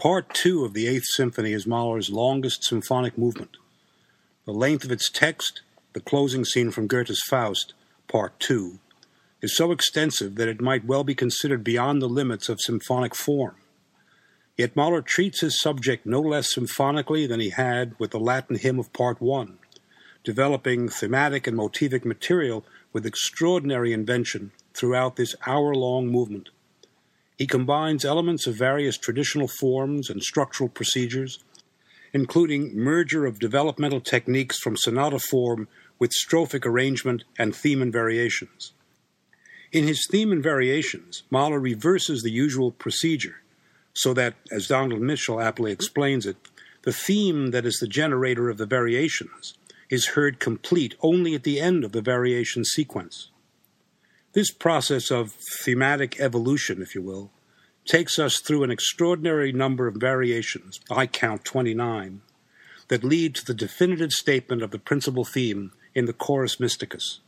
Part 2 of the Eighth Symphony is Mahler's longest symphonic movement. The length of its text, the closing scene from Goethe's Faust, Part 2, is so extensive that it might well be considered beyond the limits of symphonic form. Yet Mahler treats his subject no less symphonically than he had with the Latin hymn of Part 1, developing thematic and motivic material with extraordinary invention throughout this hour long movement. He combines elements of various traditional forms and structural procedures, including merger of developmental techniques from sonata form with strophic arrangement and theme and variations. In his theme and variations, Mahler reverses the usual procedure so that, as Donald Mitchell aptly explains it, the theme that is the generator of the variations is heard complete only at the end of the variation sequence. This process of thematic evolution, if you will, takes us through an extraordinary number of variations, I count 29, that lead to the definitive statement of the principal theme in the Chorus Mysticus.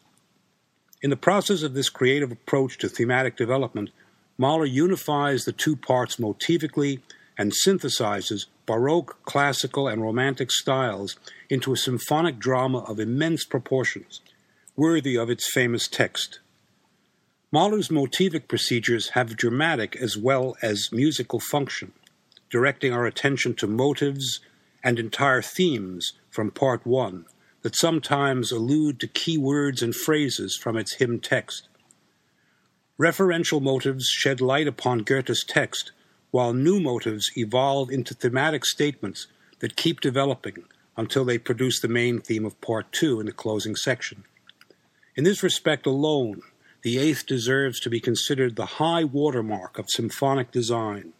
In the process of this creative approach to thematic development, Mahler unifies the two parts motivically and synthesizes Baroque, classical, and Romantic styles into a symphonic drama of immense proportions, worthy of its famous text. Mahler's motivic procedures have dramatic as well as musical function, directing our attention to motives and entire themes from part one that sometimes allude to key words and phrases from its hymn text. Referential motives shed light upon Goethe's text, while new motives evolve into thematic statements that keep developing until they produce the main theme of part two in the closing section. In this respect alone, the eighth deserves to be considered the high watermark of symphonic design.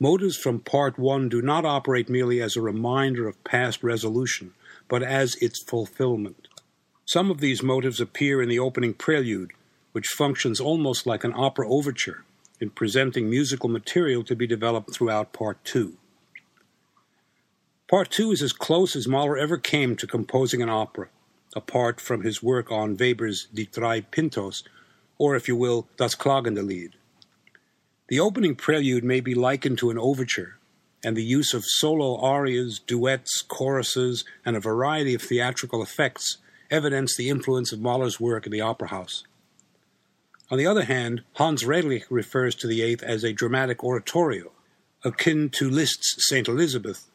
Motives from Part 1 do not operate merely as a reminder of past resolution, but as its fulfillment. Some of these motives appear in the opening prelude, which functions almost like an opera overture in presenting musical material to be developed throughout Part 2. Part 2 is as close as Mahler ever came to composing an opera apart from his work on Weber's Die Drei Pintos, or if you will, Das Klagende Lied. The opening prelude may be likened to an overture, and the use of solo arias, duets, choruses, and a variety of theatrical effects evidence the influence of Mahler's work in the opera house. On the other hand, Hans Redlich refers to the Eighth as a dramatic oratorio, akin to Liszt's St. Elizabeth,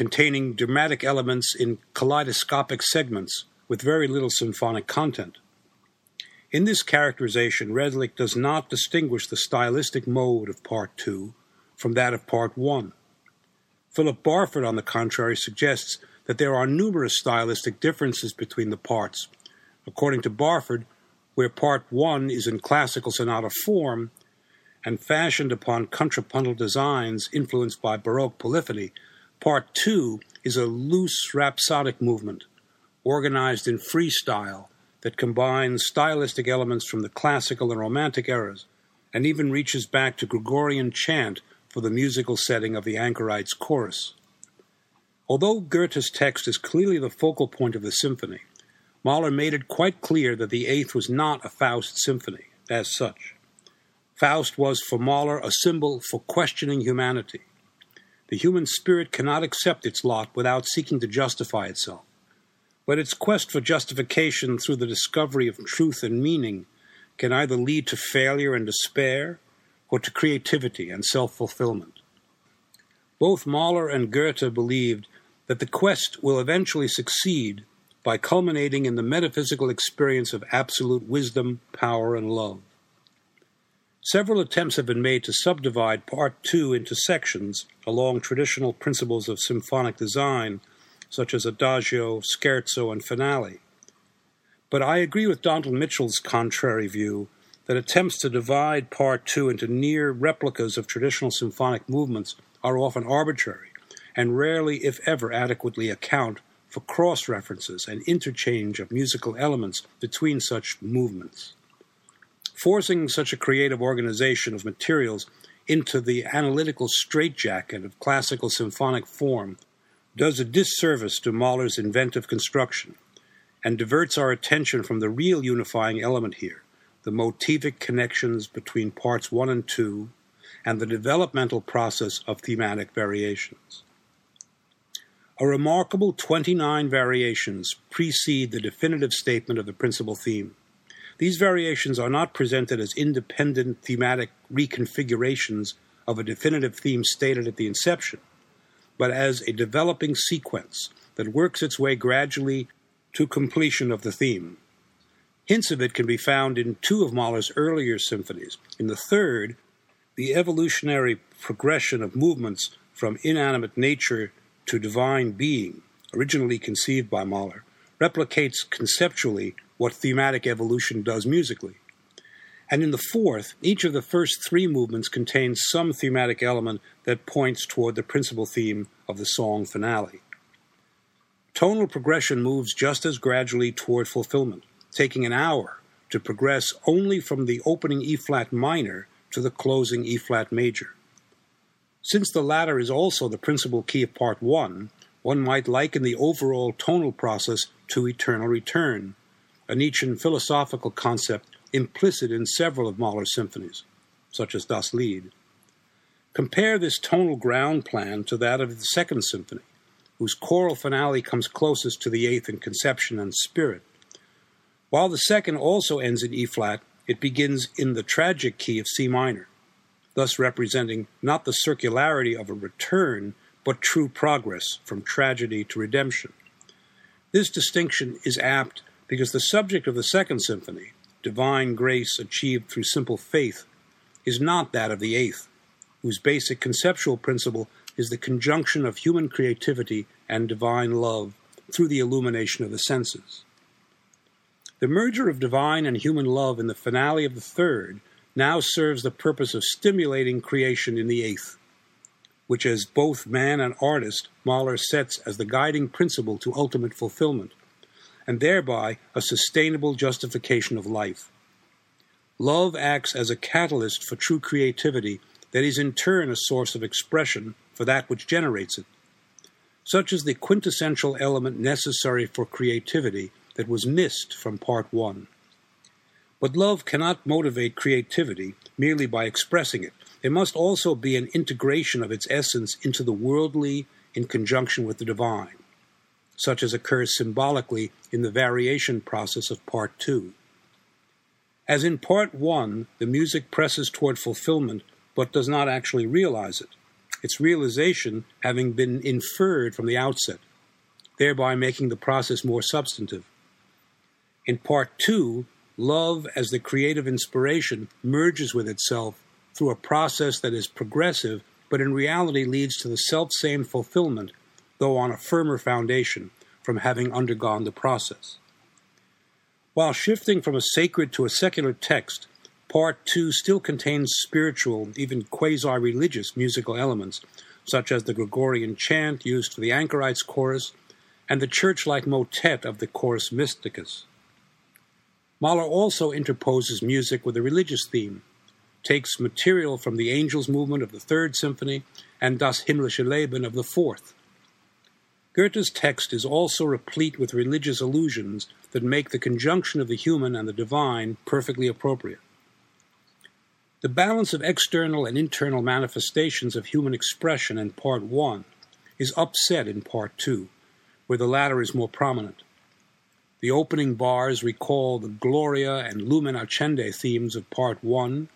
containing dramatic elements in kaleidoscopic segments with very little symphonic content. In this characterization, Redlich does not distinguish the stylistic mode of Part 2 from that of Part 1. Philip Barford, on the contrary, suggests that there are numerous stylistic differences between the parts. According to Barford, where Part 1 is in classical sonata form and fashioned upon contrapuntal designs influenced by Baroque polyphony, Part two is a loose rhapsodic movement, organized in freestyle that combines stylistic elements from the classical and romantic eras, and even reaches back to Gregorian chant for the musical setting of the anchorite's chorus. Although Goethe's text is clearly the focal point of the symphony, Mahler made it quite clear that the Eighth was not a Faust symphony as such. Faust was for Mahler a symbol for questioning humanity, the human spirit cannot accept its lot without seeking to justify itself. But its quest for justification through the discovery of truth and meaning can either lead to failure and despair or to creativity and self fulfillment. Both Mahler and Goethe believed that the quest will eventually succeed by culminating in the metaphysical experience of absolute wisdom, power, and love. Several attempts have been made to subdivide Part 2 into sections along traditional principles of symphonic design, such as Adagio, Scherzo, and Finale. But I agree with Donald Mitchell's contrary view that attempts to divide Part 2 into near replicas of traditional symphonic movements are often arbitrary and rarely, if ever, adequately account for cross references and interchange of musical elements between such movements. Forcing such a creative organization of materials into the analytical straitjacket of classical symphonic form does a disservice to Mahler's inventive construction and diverts our attention from the real unifying element here, the motivic connections between parts 1 and 2, and the developmental process of thematic variations. A remarkable 29 variations precede the definitive statement of the principal theme. These variations are not presented as independent thematic reconfigurations of a definitive theme stated at the inception, but as a developing sequence that works its way gradually to completion of the theme. Hints of it can be found in two of Mahler's earlier symphonies. In the third, the evolutionary progression of movements from inanimate nature to divine being, originally conceived by Mahler, replicates conceptually what thematic evolution does musically. And in the fourth, each of the first three movements contains some thematic element that points toward the principal theme of the song finale. Tonal progression moves just as gradually toward fulfillment, taking an hour to progress only from the opening E flat minor to the closing E flat major. Since the latter is also the principal key of part one, one might liken the overall tonal process to eternal return, a Nietzschean philosophical concept implicit in several of Mahler's symphonies, such as Das Lied. Compare this tonal ground plan to that of the Second Symphony, whose choral finale comes closest to the eighth in conception and spirit. While the second also ends in E flat, it begins in the tragic key of C minor, thus representing not the circularity of a return, but true progress from tragedy to redemption. This distinction is apt because the subject of the Second Symphony, divine grace achieved through simple faith, is not that of the Eighth, whose basic conceptual principle is the conjunction of human creativity and divine love through the illumination of the senses. The merger of divine and human love in the finale of the third now serves the purpose of stimulating creation in the eighth, which, as both man and artist, Mahler sets as the guiding principle to ultimate fulfillment and thereby a sustainable justification of life. Love acts as a catalyst for true creativity that is in turn a source of expression for that which generates it. Such is the quintessential element necessary for creativity that was missed from part one. But love cannot motivate creativity merely by expressing it. It must also be an integration of its essence into the worldly in conjunction with the divine such as occurs symbolically in the variation process of Part 2. As in Part 1, the music presses toward fulfillment but does not actually realize it, its realization having been inferred from the outset, thereby making the process more substantive. In Part 2, love as the creative inspiration merges with itself through a process that is progressive but in reality leads to the self same fulfillment though on a firmer foundation, from having undergone the process. While shifting from a sacred to a secular text, Part 2 still contains spiritual, even quasi religious musical elements, such as the Gregorian chant used for the Anchorites chorus and the church like motet of the Chorus Mysticus. Mahler also interposes music with a religious theme, takes material from the Angels movement of the Third Symphony and Das himmlische Leben of the Fourth, Goethe's text is also replete with religious allusions that make the conjunction of the human and the divine perfectly appropriate. The balance of external and internal manifestations of human expression in Part 1 is upset in Part 2, where the latter is more prominent. The opening bars recall the Gloria and Lumen Accende themes of Part 1,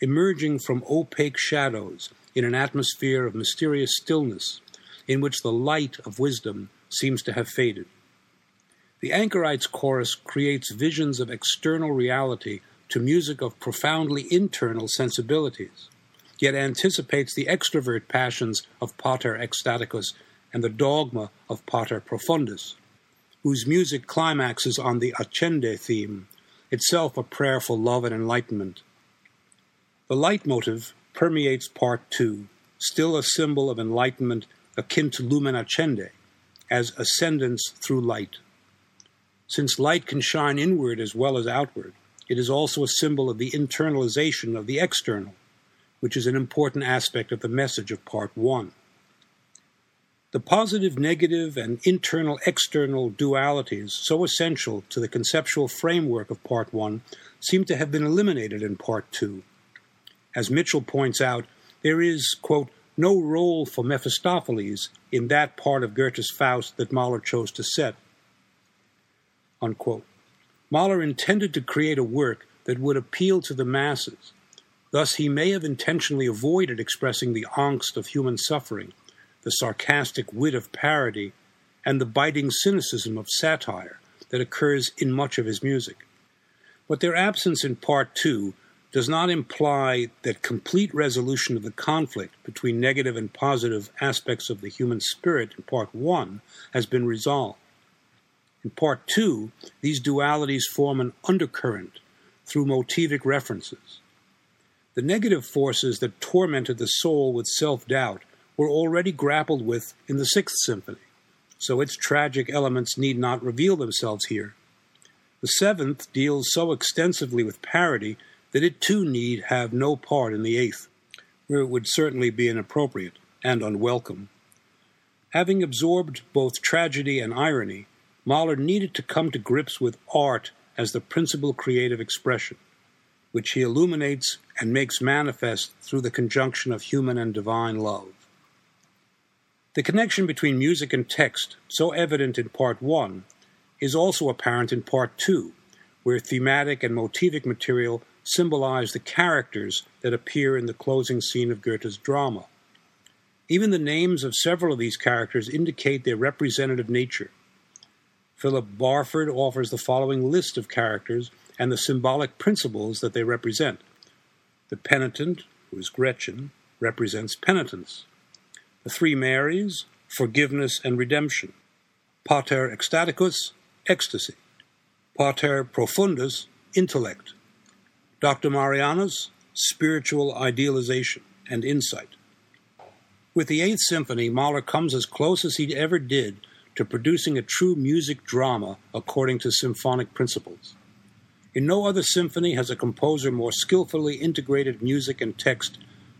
emerging from opaque shadows in an atmosphere of mysterious stillness in which the light of wisdom seems to have faded. The Anchorites chorus creates visions of external reality to music of profoundly internal sensibilities, yet anticipates the extrovert passions of Pater Ecstaticus and the dogma of Pater Profundus, whose music climaxes on the Accende theme, itself a prayer for love and enlightenment. The leitmotif permeates part two, still a symbol of enlightenment akin to lumen accende, as ascendance through light. Since light can shine inward as well as outward, it is also a symbol of the internalization of the external, which is an important aspect of the message of Part 1. The positive, negative, and internal external dualities, so essential to the conceptual framework of Part 1, seem to have been eliminated in Part 2. As Mitchell points out, there is, quote, no role for Mephistopheles in that part of Goethe's Faust that Mahler chose to set. Unquote. Mahler intended to create a work that would appeal to the masses. Thus, he may have intentionally avoided expressing the angst of human suffering, the sarcastic wit of parody, and the biting cynicism of satire that occurs in much of his music. But their absence in Part 2 does not imply that complete resolution of the conflict between negative and positive aspects of the human spirit in Part 1 has been resolved. In Part 2, these dualities form an undercurrent through motivic references. The negative forces that tormented the soul with self doubt were already grappled with in the Sixth Symphony, so its tragic elements need not reveal themselves here. The Seventh deals so extensively with parody that it too need have no part in the eighth, where it would certainly be inappropriate and unwelcome. Having absorbed both tragedy and irony, Mahler needed to come to grips with art as the principal creative expression, which he illuminates and makes manifest through the conjunction of human and divine love. The connection between music and text, so evident in Part 1, is also apparent in Part 2, where thematic and motivic material symbolize the characters that appear in the closing scene of Goethe's drama. Even the names of several of these characters indicate their representative nature. Philip Barford offers the following list of characters and the symbolic principles that they represent. The penitent, who is Gretchen, represents penitence. The three Marys, forgiveness and redemption. Pater ecstaticus, ecstasy. Pater profundus, intellect. Dr. Marianus spiritual idealization and insight. With the Eighth Symphony, Mahler comes as close as he ever did to producing a true music drama according to symphonic principles. In no other symphony has a composer more skillfully integrated music and text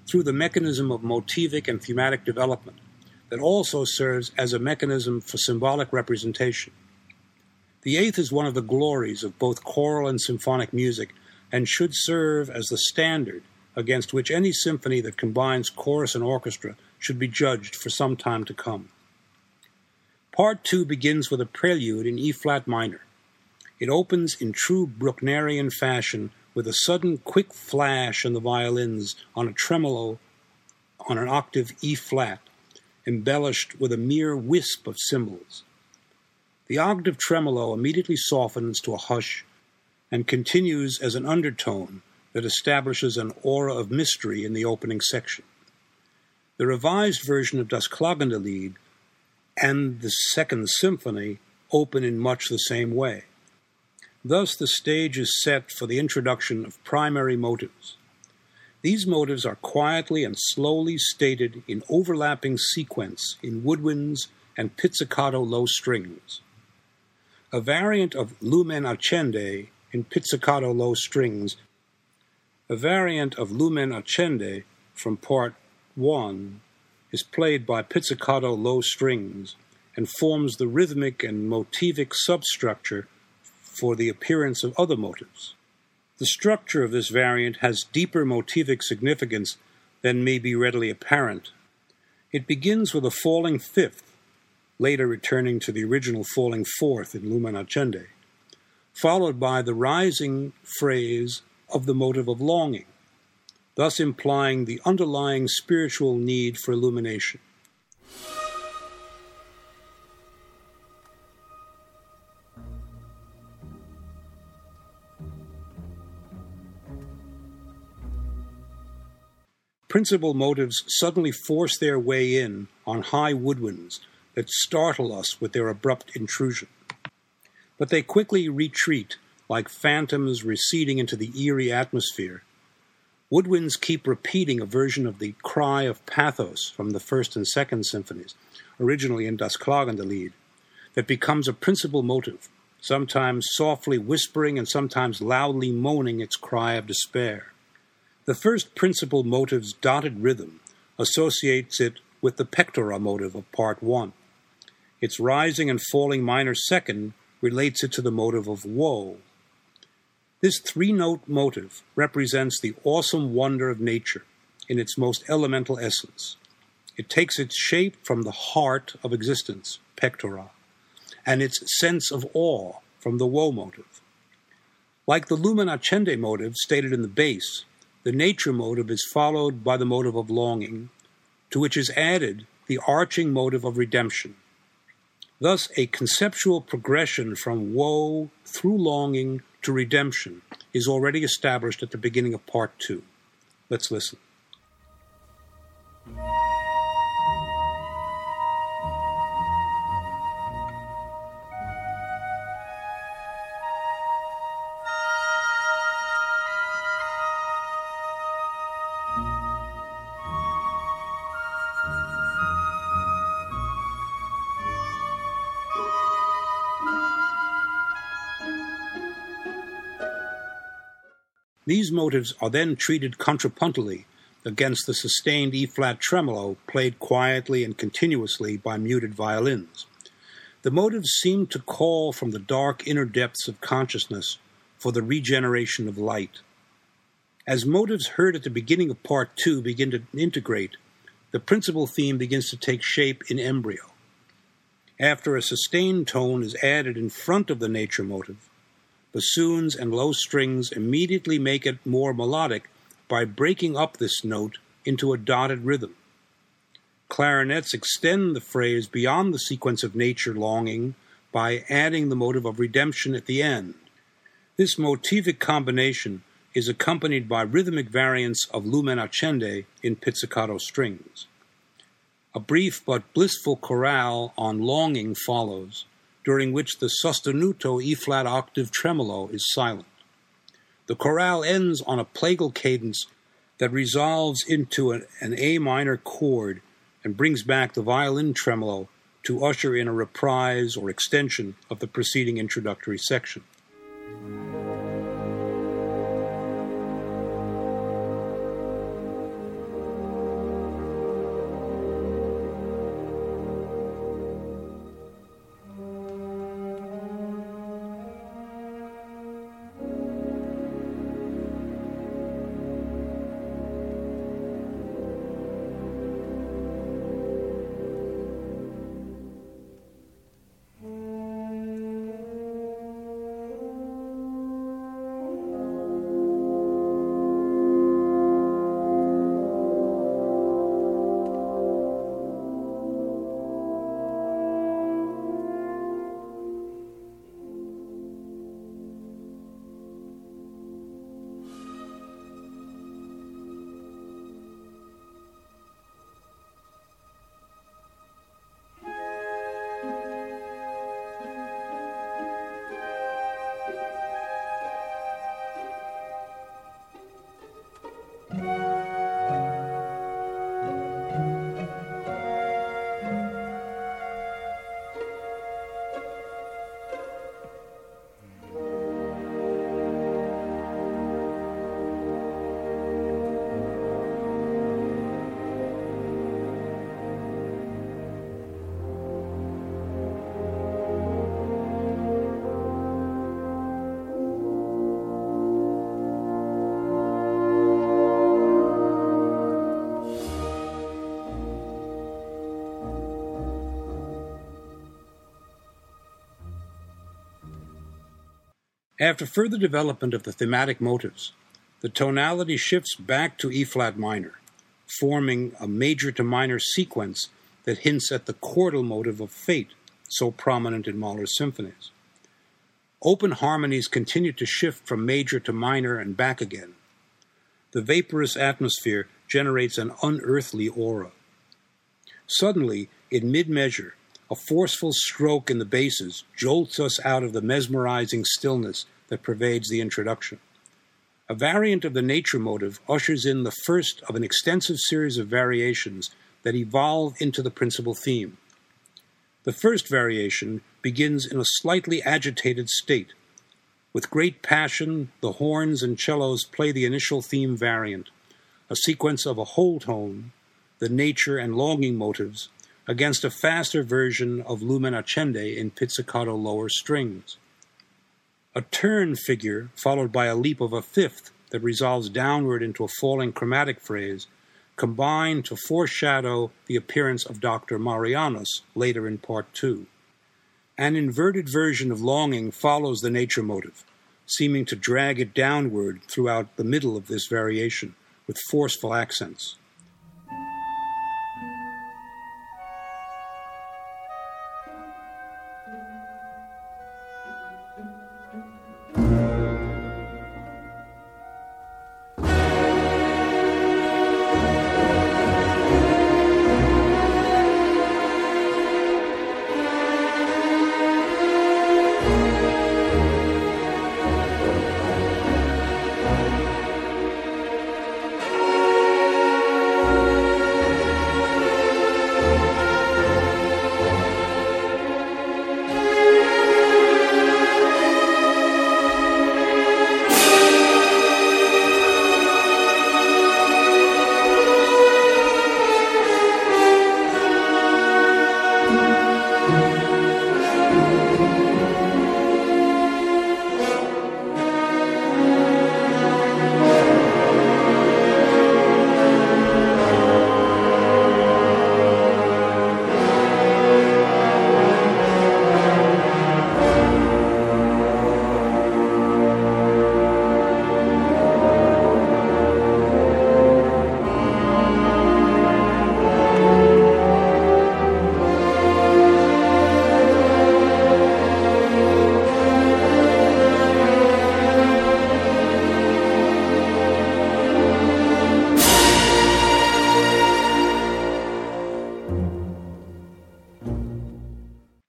through the mechanism of motivic and thematic development that also serves as a mechanism for symbolic representation. The eighth is one of the glories of both choral and symphonic music and should serve as the standard against which any symphony that combines chorus and orchestra should be judged for some time to come. Part 2 begins with a prelude in E flat minor. It opens in true Brucknerian fashion with a sudden quick flash in the violins on a tremolo on an octave E flat, embellished with a mere wisp of cymbals. The octave tremolo immediately softens to a hush and continues as an undertone that establishes an aura of mystery in the opening section. The revised version of Das Klagende Lied and the Second Symphony open in much the same way. Thus, the stage is set for the introduction of primary motives. These motives are quietly and slowly stated in overlapping sequence in woodwinds and pizzicato low strings. A variant of Lumen Accende in pizzicato low strings, a variant of Lumen Accende from part 1 is played by pizzicato low strings and forms the rhythmic and motivic substructure for the appearance of other motives. The structure of this variant has deeper motivic significance than may be readily apparent. It begins with a falling fifth, later returning to the original falling fourth in Lumen Accende followed by the rising phrase of the motive of longing, thus implying the underlying spiritual need for illumination. Principal motives suddenly force their way in on high woodwinds that startle us with their abrupt intrusion but they quickly retreat like phantoms receding into the eerie atmosphere. Woodwinds keep repeating a version of the cry of pathos from the first and second symphonies, originally in Das Klagende Lied, that becomes a principal motive, sometimes softly whispering and sometimes loudly moaning its cry of despair. The first principal motive's dotted rhythm associates it with the pectora motive of Part 1. Its rising and falling minor second relates it to the motive of woe. This three note motive represents the awesome wonder of nature, in its most elemental essence. It takes its shape from the heart of existence, pectora, and its sense of awe from the woe motive. Like the lumen accende motive stated in the bass, the nature motive is followed by the motive of longing, to which is added the arching motive of redemption. Thus, a conceptual progression from woe through longing to redemption is already established at the beginning of part two. Let's listen. These motives are then treated contrapuntally against the sustained E flat tremolo played quietly and continuously by muted violins. The motives seem to call from the dark inner depths of consciousness for the regeneration of light. As motives heard at the beginning of part two begin to integrate, the principal theme begins to take shape in embryo. After a sustained tone is added in front of the nature motive, bassoons and low strings immediately make it more melodic by breaking up this note into a dotted rhythm. Clarinets extend the phrase beyond the sequence of nature longing by adding the motive of redemption at the end. This motivic combination is accompanied by rhythmic variants of lumen accende in pizzicato strings. A brief but blissful chorale on longing follows, during which the sostenuto E flat octave tremolo is silent. The chorale ends on a plagal cadence that resolves into an, an A minor chord and brings back the violin tremolo to usher in a reprise or extension of the preceding introductory section. After further development of the thematic motives, the tonality shifts back to E flat minor, forming a major to minor sequence that hints at the chordal motive of fate, so prominent in Mahler's symphonies. Open harmonies continue to shift from major to minor and back again. The vaporous atmosphere generates an unearthly aura. Suddenly, in mid measure, a forceful stroke in the basses jolts us out of the mesmerizing stillness that pervades the introduction. A variant of the nature motive ushers in the first of an extensive series of variations that evolve into the principal theme. The first variation begins in a slightly agitated state. With great passion, the horns and cellos play the initial theme variant, a sequence of a whole tone, the nature and longing motives, against a faster version of Lumen Accende in pizzicato lower strings. A turn figure, followed by a leap of a fifth that resolves downward into a falling chromatic phrase, combine to foreshadow the appearance of Dr. Marianus later in Part 2. An inverted version of longing follows the nature motive, seeming to drag it downward throughout the middle of this variation with forceful accents.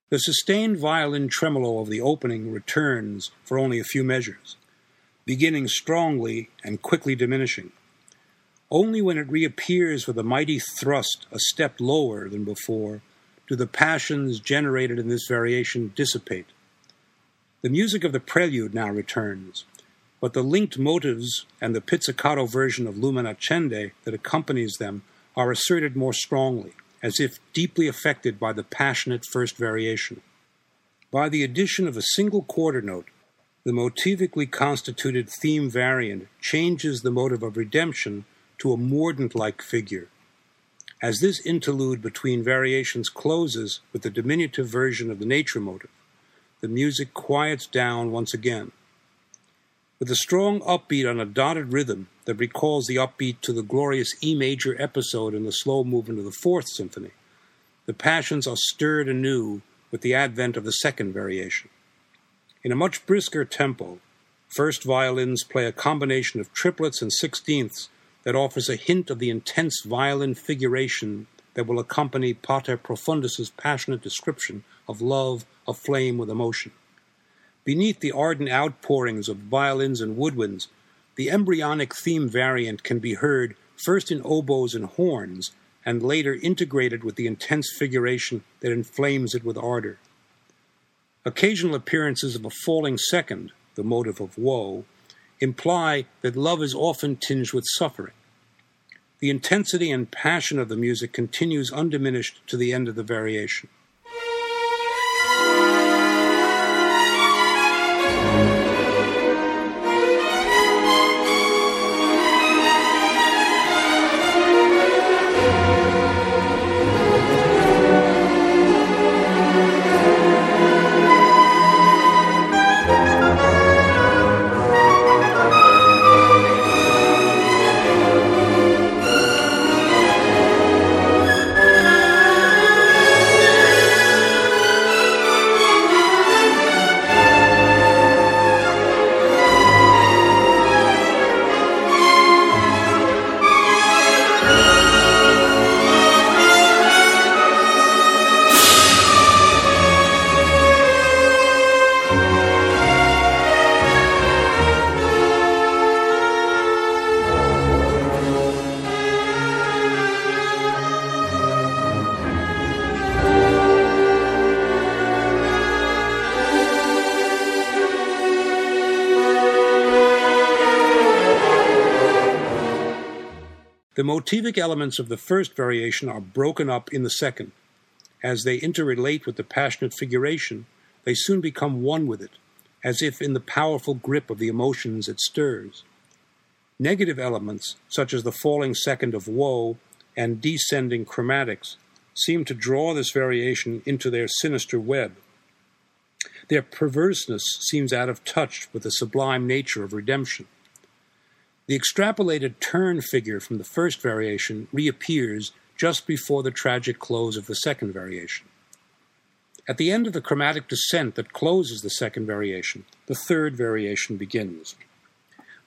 The sustained violin tremolo of the opening returns for only a few measures, beginning strongly and quickly diminishing. Only when it reappears with a mighty thrust a step lower than before do the passions generated in this variation dissipate. The music of the prelude now returns, but the linked motives and the pizzicato version of Lumen Accende that accompanies them are asserted more strongly as if deeply affected by the passionate first variation. By the addition of a single quarter note, the motivically constituted theme variant changes the motive of redemption to a mordent like figure. As this interlude between variations closes with the diminutive version of the nature motive, the music quiets down once again. With a strong upbeat on a dotted rhythm that recalls the upbeat to the glorious E major episode in the slow movement of the Fourth Symphony, the passions are stirred anew with the advent of the second variation. In a much brisker tempo, first violins play a combination of triplets and sixteenths that offers a hint of the intense violin figuration that will accompany Pater Profundus's passionate description of love aflame with emotion. Beneath the ardent outpourings of violins and woodwinds, the embryonic theme variant can be heard first in oboes and horns, and later integrated with the intense figuration that inflames it with ardor. Occasional appearances of a falling second, the motive of woe, imply that love is often tinged with suffering. The intensity and passion of the music continues undiminished to the end of the variation. Motivic elements of the first variation are broken up in the second. As they interrelate with the passionate figuration, they soon become one with it, as if in the powerful grip of the emotions it stirs. Negative elements, such as the falling second of woe and descending chromatics, seem to draw this variation into their sinister web. Their perverseness seems out of touch with the sublime nature of redemption. The extrapolated turn figure from the first variation reappears just before the tragic close of the second variation. At the end of the chromatic descent that closes the second variation, the third variation begins.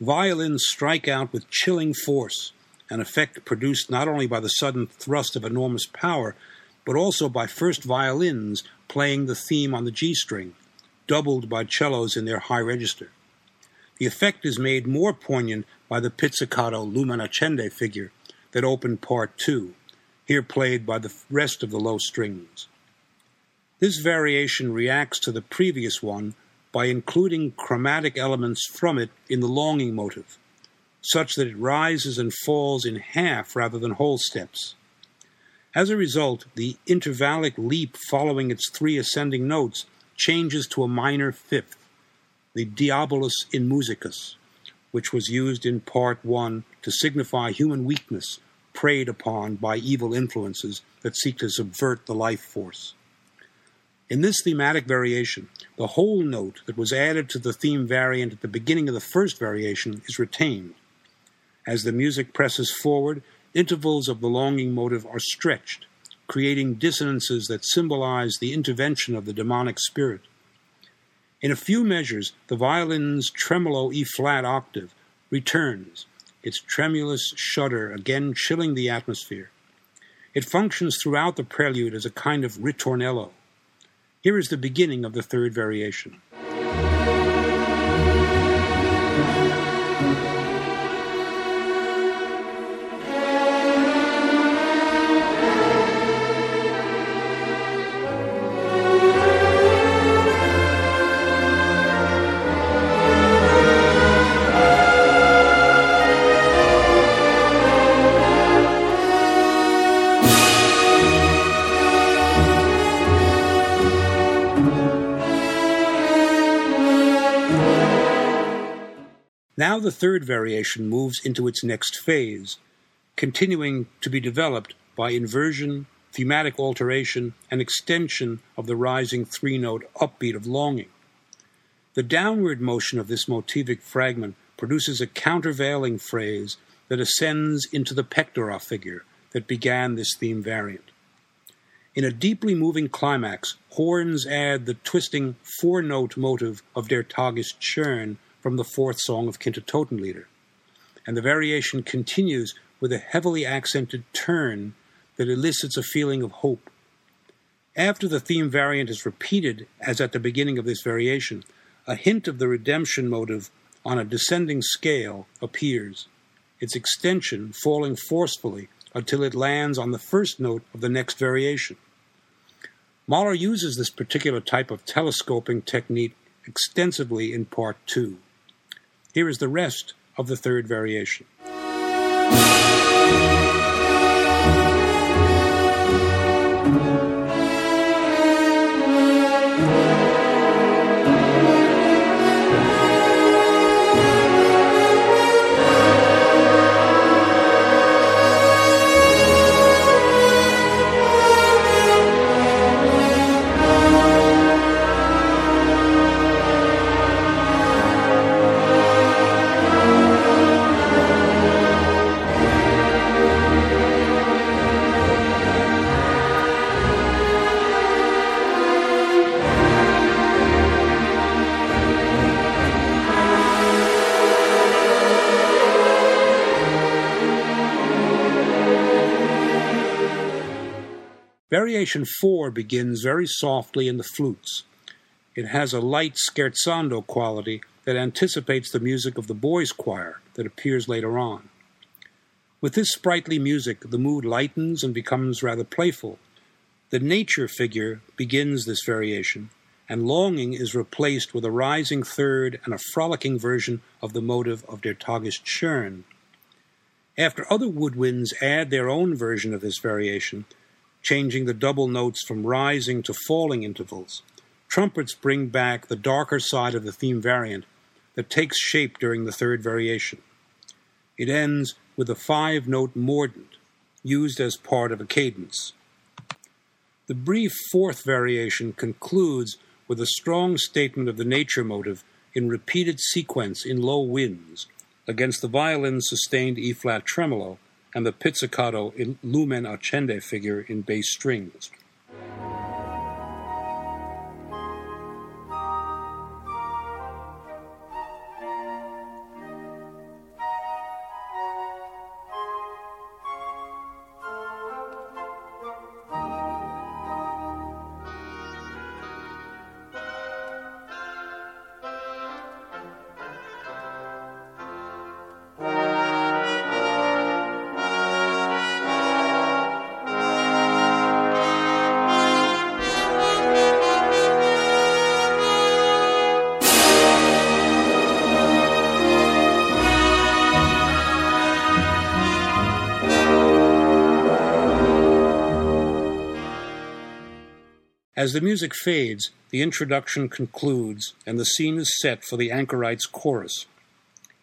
Violins strike out with chilling force, an effect produced not only by the sudden thrust of enormous power, but also by first violins playing the theme on the G string, doubled by cellos in their high register. The effect is made more poignant by the pizzicato Lumen Accende figure that opened part two, here played by the rest of the low strings. This variation reacts to the previous one by including chromatic elements from it in the longing motive, such that it rises and falls in half rather than whole steps. As a result, the intervallic leap following its three ascending notes changes to a minor fifth, the Diabolus in Musicus, which was used in Part 1 to signify human weakness preyed upon by evil influences that seek to subvert the life force. In this thematic variation, the whole note that was added to the theme variant at the beginning of the first variation is retained. As the music presses forward, intervals of the longing motive are stretched, creating dissonances that symbolize the intervention of the demonic spirit. In a few measures, the violin's tremolo E flat octave returns, its tremulous shudder again chilling the atmosphere. It functions throughout the prelude as a kind of ritornello. Here is the beginning of the third variation. The third variation moves into its next phase, continuing to be developed by inversion, thematic alteration, and extension of the rising three note upbeat of longing. The downward motion of this motivic fragment produces a countervailing phrase that ascends into the pectora figure that began this theme variant. In a deeply moving climax, horns add the twisting four note motive of Der Tag ist schön from the fourth song of Kindertotenlieder. And the variation continues with a heavily accented turn that elicits a feeling of hope. After the theme variant is repeated, as at the beginning of this variation, a hint of the redemption motive on a descending scale appears, its extension falling forcefully until it lands on the first note of the next variation. Mahler uses this particular type of telescoping technique extensively in Part 2. Here is the rest of the third variation. Variation 4 begins very softly in the flutes. It has a light scherzando quality that anticipates the music of the boys' choir that appears later on. With this sprightly music, the mood lightens and becomes rather playful. The nature figure begins this variation, and longing is replaced with a rising third and a frolicking version of the motive of Der Tag ist schön. After other woodwinds add their own version of this variation, changing the double notes from rising to falling intervals. Trumpets bring back the darker side of the theme variant that takes shape during the third variation. It ends with a five note mordent, used as part of a cadence. The brief fourth variation concludes with a strong statement of the nature motive in repeated sequence in low winds against the violin's sustained E flat tremolo and the pizzicato in lumen accende figure in bass strings. As the music fades, the introduction concludes and the scene is set for the anchorite's chorus.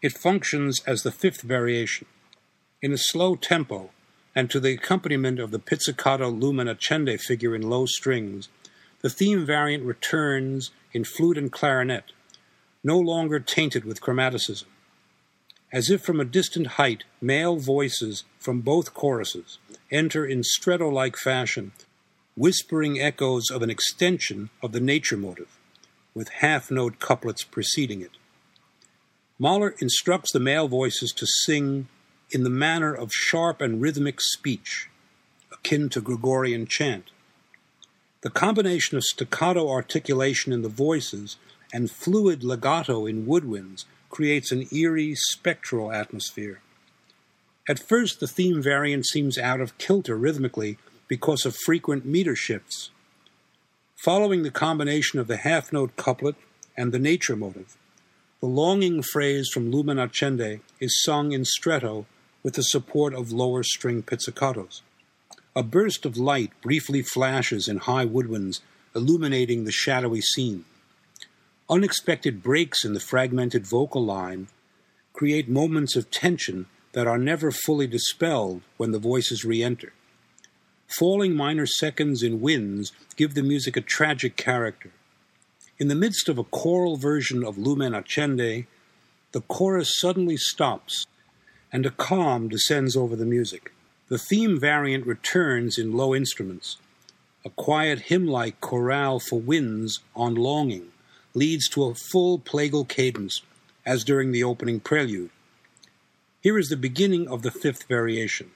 It functions as the fifth variation. In a slow tempo, and to the accompaniment of the pizzicato lumen accende figure in low strings, the theme variant returns in flute and clarinet, no longer tainted with chromaticism. As if from a distant height, male voices from both choruses enter in stretto like fashion whispering echoes of an extension of the nature motive, with half note couplets preceding it. Mahler instructs the male voices to sing in the manner of sharp and rhythmic speech, akin to Gregorian chant. The combination of staccato articulation in the voices and fluid legato in woodwinds creates an eerie, spectral atmosphere. At first, the theme variant seems out of kilter rhythmically because of frequent meter shifts. Following the combination of the half note couplet and the nature motive, the longing phrase from Lumen Accende is sung in stretto with the support of lower string pizzicatos. A burst of light briefly flashes in high woodwinds, illuminating the shadowy scene. Unexpected breaks in the fragmented vocal line create moments of tension that are never fully dispelled when the voices re enter. Falling minor seconds in winds give the music a tragic character. In the midst of a choral version of Lumen Accende, the chorus suddenly stops and a calm descends over the music. The theme variant returns in low instruments. A quiet hymn like chorale for winds on longing leads to a full plagal cadence, as during the opening prelude. Here is the beginning of the fifth variation.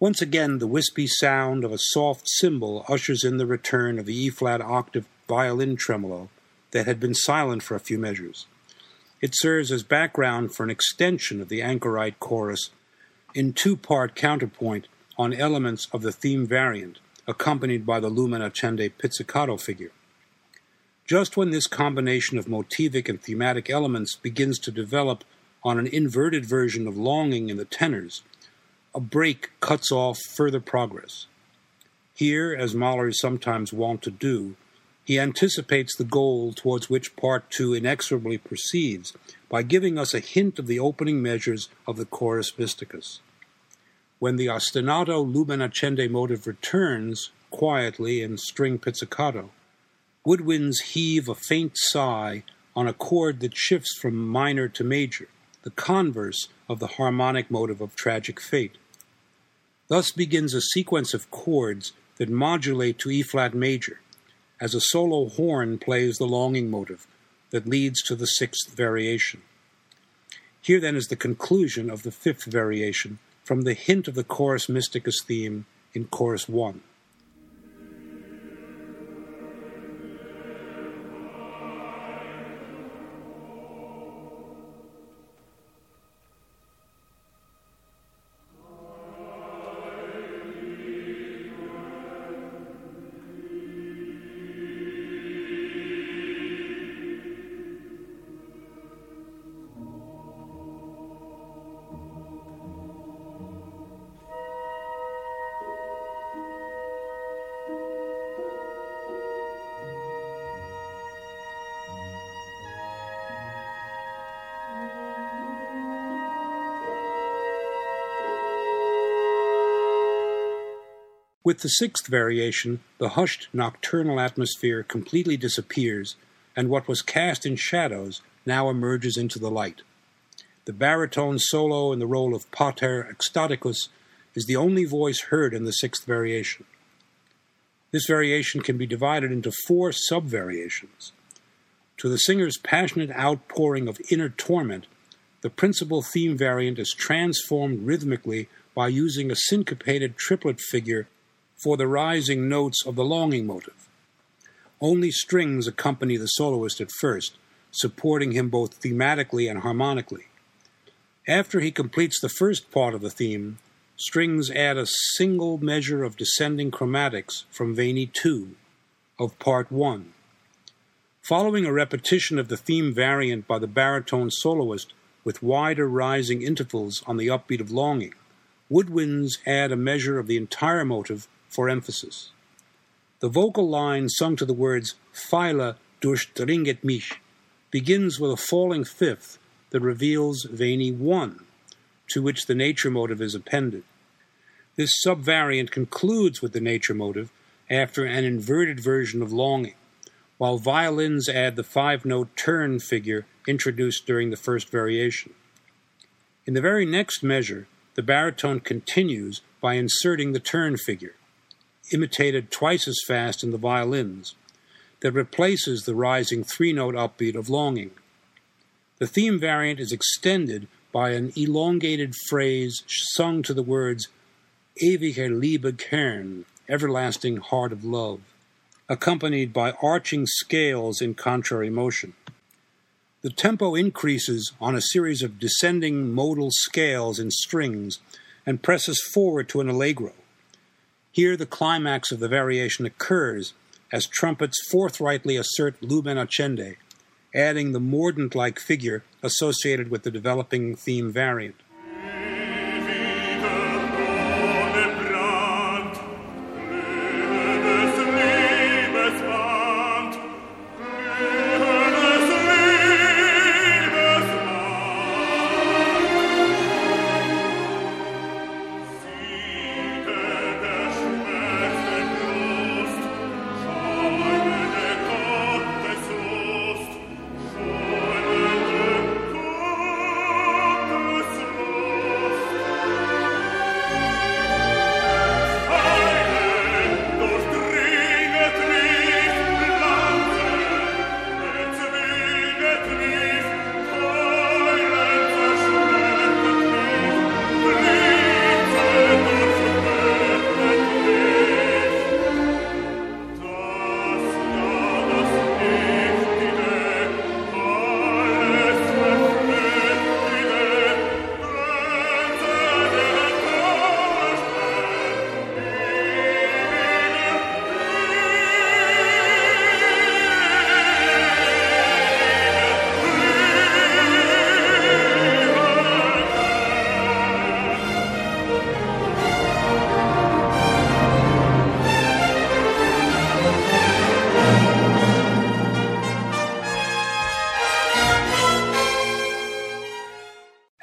Once again, the wispy sound of a soft cymbal ushers in the return of the E flat octave violin tremolo that had been silent for a few measures. It serves as background for an extension of the anchorite chorus in two part counterpoint on elements of the theme variant, accompanied by the Lumen Accende pizzicato figure. Just when this combination of motivic and thematic elements begins to develop on an inverted version of longing in the tenors, a break cuts off further progress. Here, as Mahler is sometimes wont to do, he anticipates the goal towards which Part 2 inexorably proceeds by giving us a hint of the opening measures of the chorus mysticus. When the ostinato Lumen Accende motive returns, quietly in string pizzicato, woodwinds heave a faint sigh on a chord that shifts from minor to major, the converse of the harmonic motive of tragic fate. Thus begins a sequence of chords that modulate to E flat major, as a solo horn plays the longing motive that leads to the sixth variation. Here then is the conclusion of the fifth variation from the hint of the chorus mysticus theme in chorus 1. With the sixth variation, the hushed nocturnal atmosphere completely disappears, and what was cast in shadows now emerges into the light. The baritone solo in the role of Pater Ecstaticus is the only voice heard in the sixth variation. This variation can be divided into four sub-variations. To the singer's passionate outpouring of inner torment, the principal theme variant is transformed rhythmically by using a syncopated triplet figure for the rising notes of the longing motive. Only strings accompany the soloist at first, supporting him both thematically and harmonically. After he completes the first part of the theme, strings add a single measure of descending chromatics from Veni 2 of part 1. Following a repetition of the theme variant by the baritone soloist with wider rising intervals on the upbeat of longing, woodwinds add a measure of the entire motive for emphasis. The vocal line sung to the words Pfeile durchdringet mich begins with a falling fifth that reveals Veni 1, to which the nature motive is appended. This subvariant concludes with the nature motive after an inverted version of longing, while violins add the five note turn figure introduced during the first variation. In the very next measure, the baritone continues by inserting the turn figure, imitated twice as fast in the violins, that replaces the rising three note upbeat of longing. The theme variant is extended by an elongated phrase sung to the words Ewiger Liebe Kern, everlasting heart of love, accompanied by arching scales in contrary motion. The tempo increases on a series of descending modal scales in strings and presses forward to an allegro. Here, the climax of the variation occurs as trumpets forthrightly assert Lumen Accende, adding the mordent like figure associated with the developing theme variant.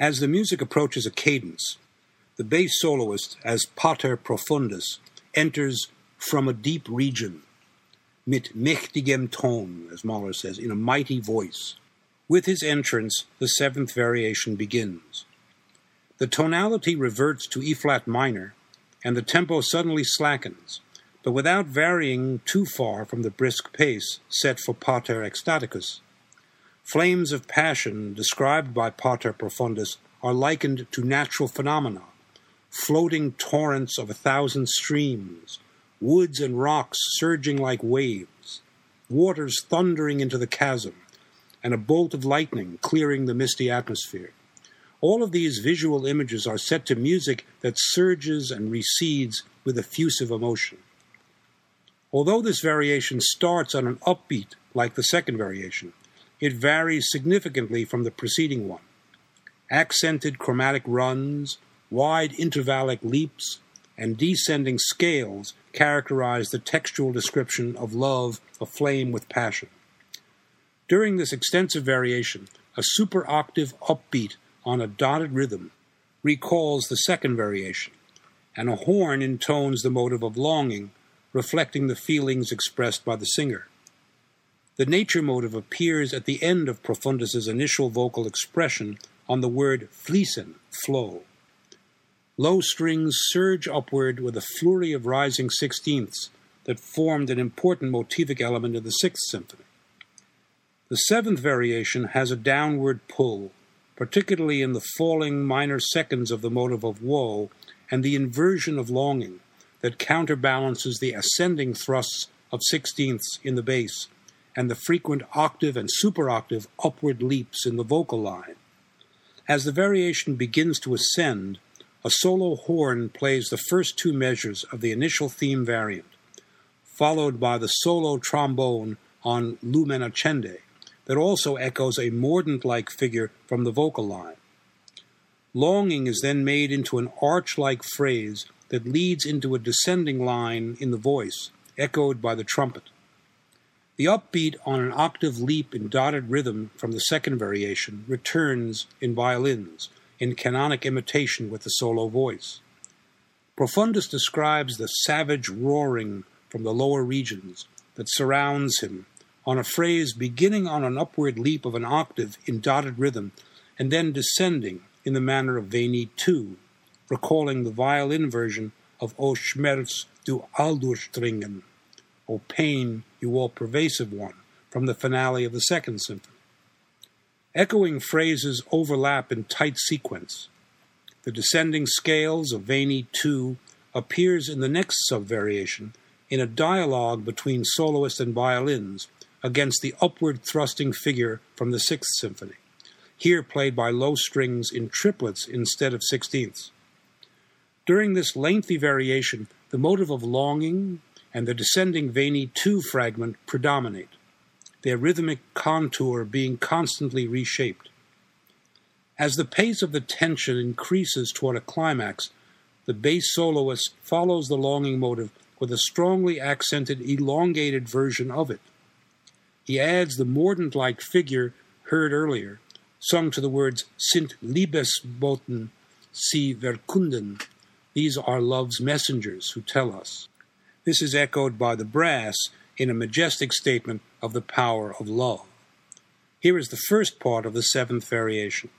As the music approaches a cadence, the bass soloist, as Pater Profundus, enters from a deep region, mit mächtigem Ton, as Mahler says, in a mighty voice. With his entrance, the seventh variation begins. The tonality reverts to E flat minor, and the tempo suddenly slackens, but without varying too far from the brisk pace set for Pater Ecstaticus. Flames of passion described by Pater Profundus are likened to natural phenomena, floating torrents of a thousand streams, woods and rocks surging like waves, waters thundering into the chasm, and a bolt of lightning clearing the misty atmosphere. All of these visual images are set to music that surges and recedes with effusive emotion. Although this variation starts on an upbeat like the second variation, it varies significantly from the preceding one. Accented chromatic runs, wide intervallic leaps, and descending scales characterize the textual description of love aflame with passion. During this extensive variation, a super octave upbeat on a dotted rhythm recalls the second variation, and a horn intones the motive of longing, reflecting the feelings expressed by the singer. The nature motive appears at the end of Profundus's initial vocal expression on the word fließen, flow. Low strings surge upward with a flurry of rising sixteenths that formed an important motivic element in the Sixth Symphony. The seventh variation has a downward pull, particularly in the falling minor seconds of the motive of woe and the inversion of longing that counterbalances the ascending thrusts of sixteenths in the bass and the frequent octave and superoctave upward leaps in the vocal line. As the variation begins to ascend, a solo horn plays the first two measures of the initial theme variant, followed by the solo trombone on Lumen Accende, that also echoes a mordent like figure from the vocal line. Longing is then made into an arch like phrase that leads into a descending line in the voice, echoed by the trumpet. The upbeat on an octave leap in dotted rhythm from the second variation returns in violins, in canonic imitation with the solo voice. Profundus describes the savage roaring from the lower regions that surrounds him on a phrase beginning on an upward leap of an octave in dotted rhythm and then descending in the manner of Veni 2, recalling the violin version of O Schmerz du Alldurchdringer, O Pain, you all pervasive one, from the finale of the second symphony. Echoing phrases overlap in tight sequence. The descending scales of Veni 2 appears in the next subvariation in a dialogue between soloist and violins against the upward thrusting figure from the Sixth Symphony, here played by low strings in triplets instead of sixteenths. During this lengthy variation, the motive of longing and the descending Veni 2 fragment predominate, their rhythmic contour being constantly reshaped. As the pace of the tension increases toward a climax, the bass soloist follows the longing motive with a strongly accented, elongated version of it. He adds the mordent like figure heard earlier, sung to the words Sind Liebesboten sie verkünden. These are love's messengers who tell us. This is echoed by the brass in a majestic statement of the power of love. Here is the first part of the seventh variation.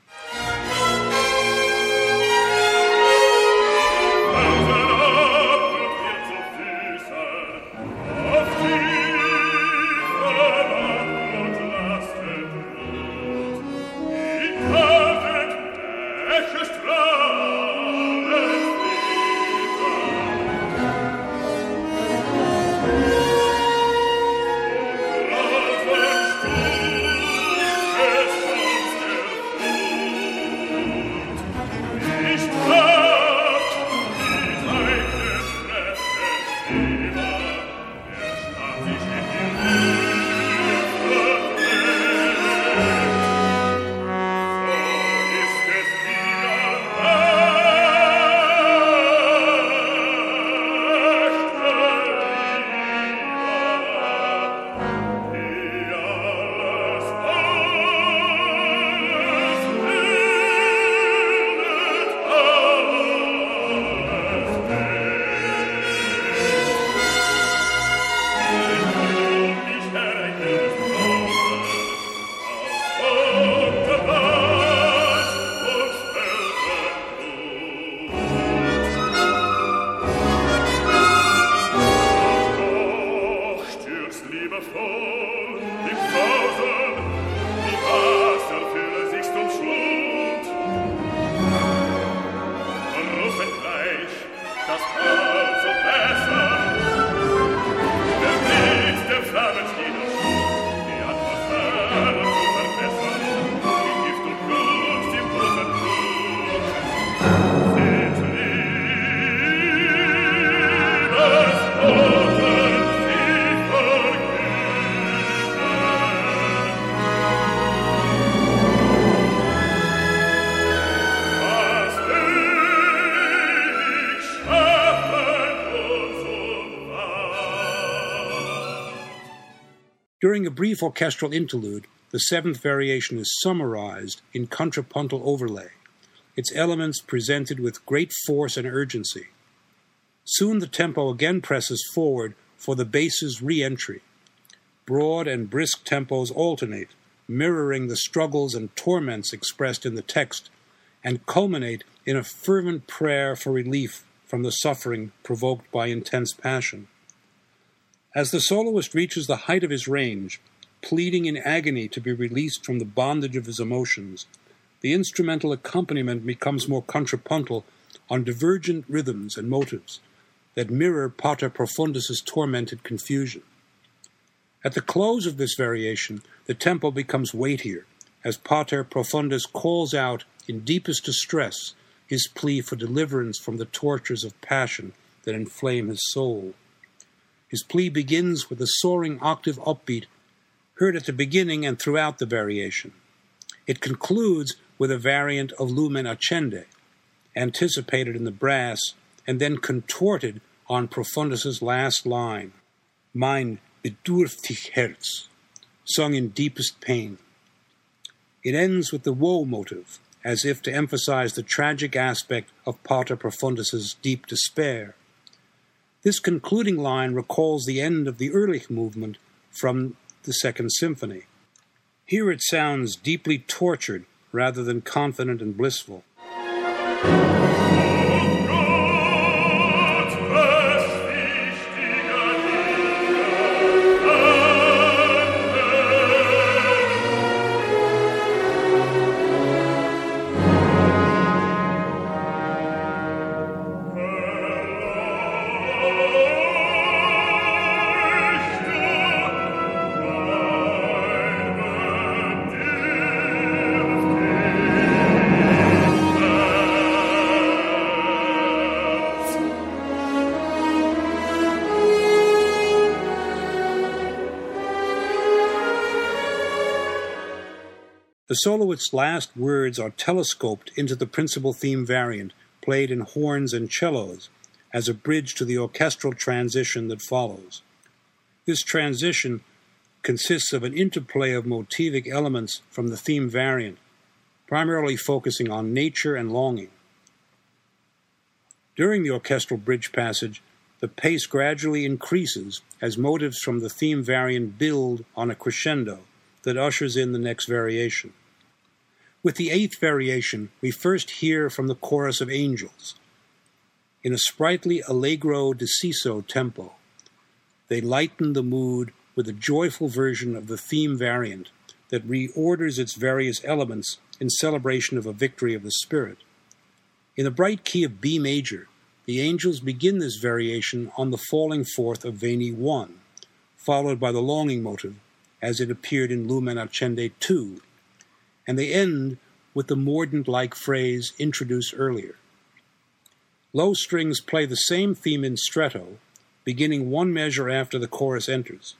During a brief orchestral interlude, the seventh variation is summarized in contrapuntal overlay, its elements presented with great force and urgency. Soon the tempo again presses forward for the bass's re entry. Broad and brisk tempos alternate, mirroring the struggles and torments expressed in the text, and culminate in a fervent prayer for relief from the suffering provoked by intense passion. As the soloist reaches the height of his range, pleading in agony to be released from the bondage of his emotions, the instrumental accompaniment becomes more contrapuntal on divergent rhythms and motives that mirror Pater Profundus's tormented confusion. At the close of this variation, the tempo becomes weightier as Pater Profundus calls out in deepest distress his plea for deliverance from the tortures of passion that inflame his soul. His plea begins with a soaring octave upbeat heard at the beginning and throughout the variation. It concludes with a variant of Lumen Accende, anticipated in the brass and then contorted on Profundus's last line, Mein bedürftig Herz, sung in deepest pain. It ends with the woe motive, as if to emphasize the tragic aspect of Pater Profundus's deep despair. This concluding line recalls the end of the Urlicht movement from the Second Symphony. Here it sounds deeply tortured rather than confident and blissful. The soloist's last words are telescoped into the principal theme variant, played in horns and cellos, as a bridge to the orchestral transition that follows. This transition consists of an interplay of motivic elements from the theme variant, primarily focusing on nature and longing. During the orchestral bridge passage, the pace gradually increases as motives from the theme variant build on a crescendo that ushers in the next variation. With the eighth variation, we first hear from the chorus of angels. In a sprightly allegro deciso tempo, they lighten the mood with a joyful version of the theme variant that reorders its various elements in celebration of a victory of the spirit. In the bright key of B major, the angels begin this variation on the falling forth of Veni 1, followed by the longing motive, as it appeared in Lumen Accende 2, and they end with the mordent like phrase introduced earlier. Low strings play the same theme in stretto, beginning one measure after the chorus enters.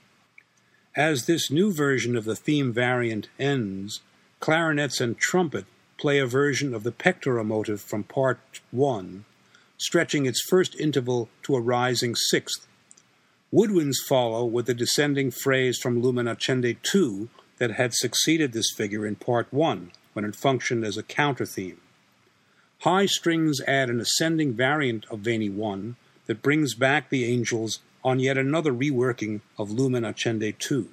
As this new version of the theme variant ends, clarinets and trumpet play a version of the pectora motive from part 1, stretching its first interval to a rising sixth. Woodwinds follow with the descending phrase from Lumen Accende 2 that had succeeded this figure in Part 1 when it functioned as a counter theme. High strings add an ascending variant of Veni 1 that brings back the angels on yet another reworking of Lumen Accende 2.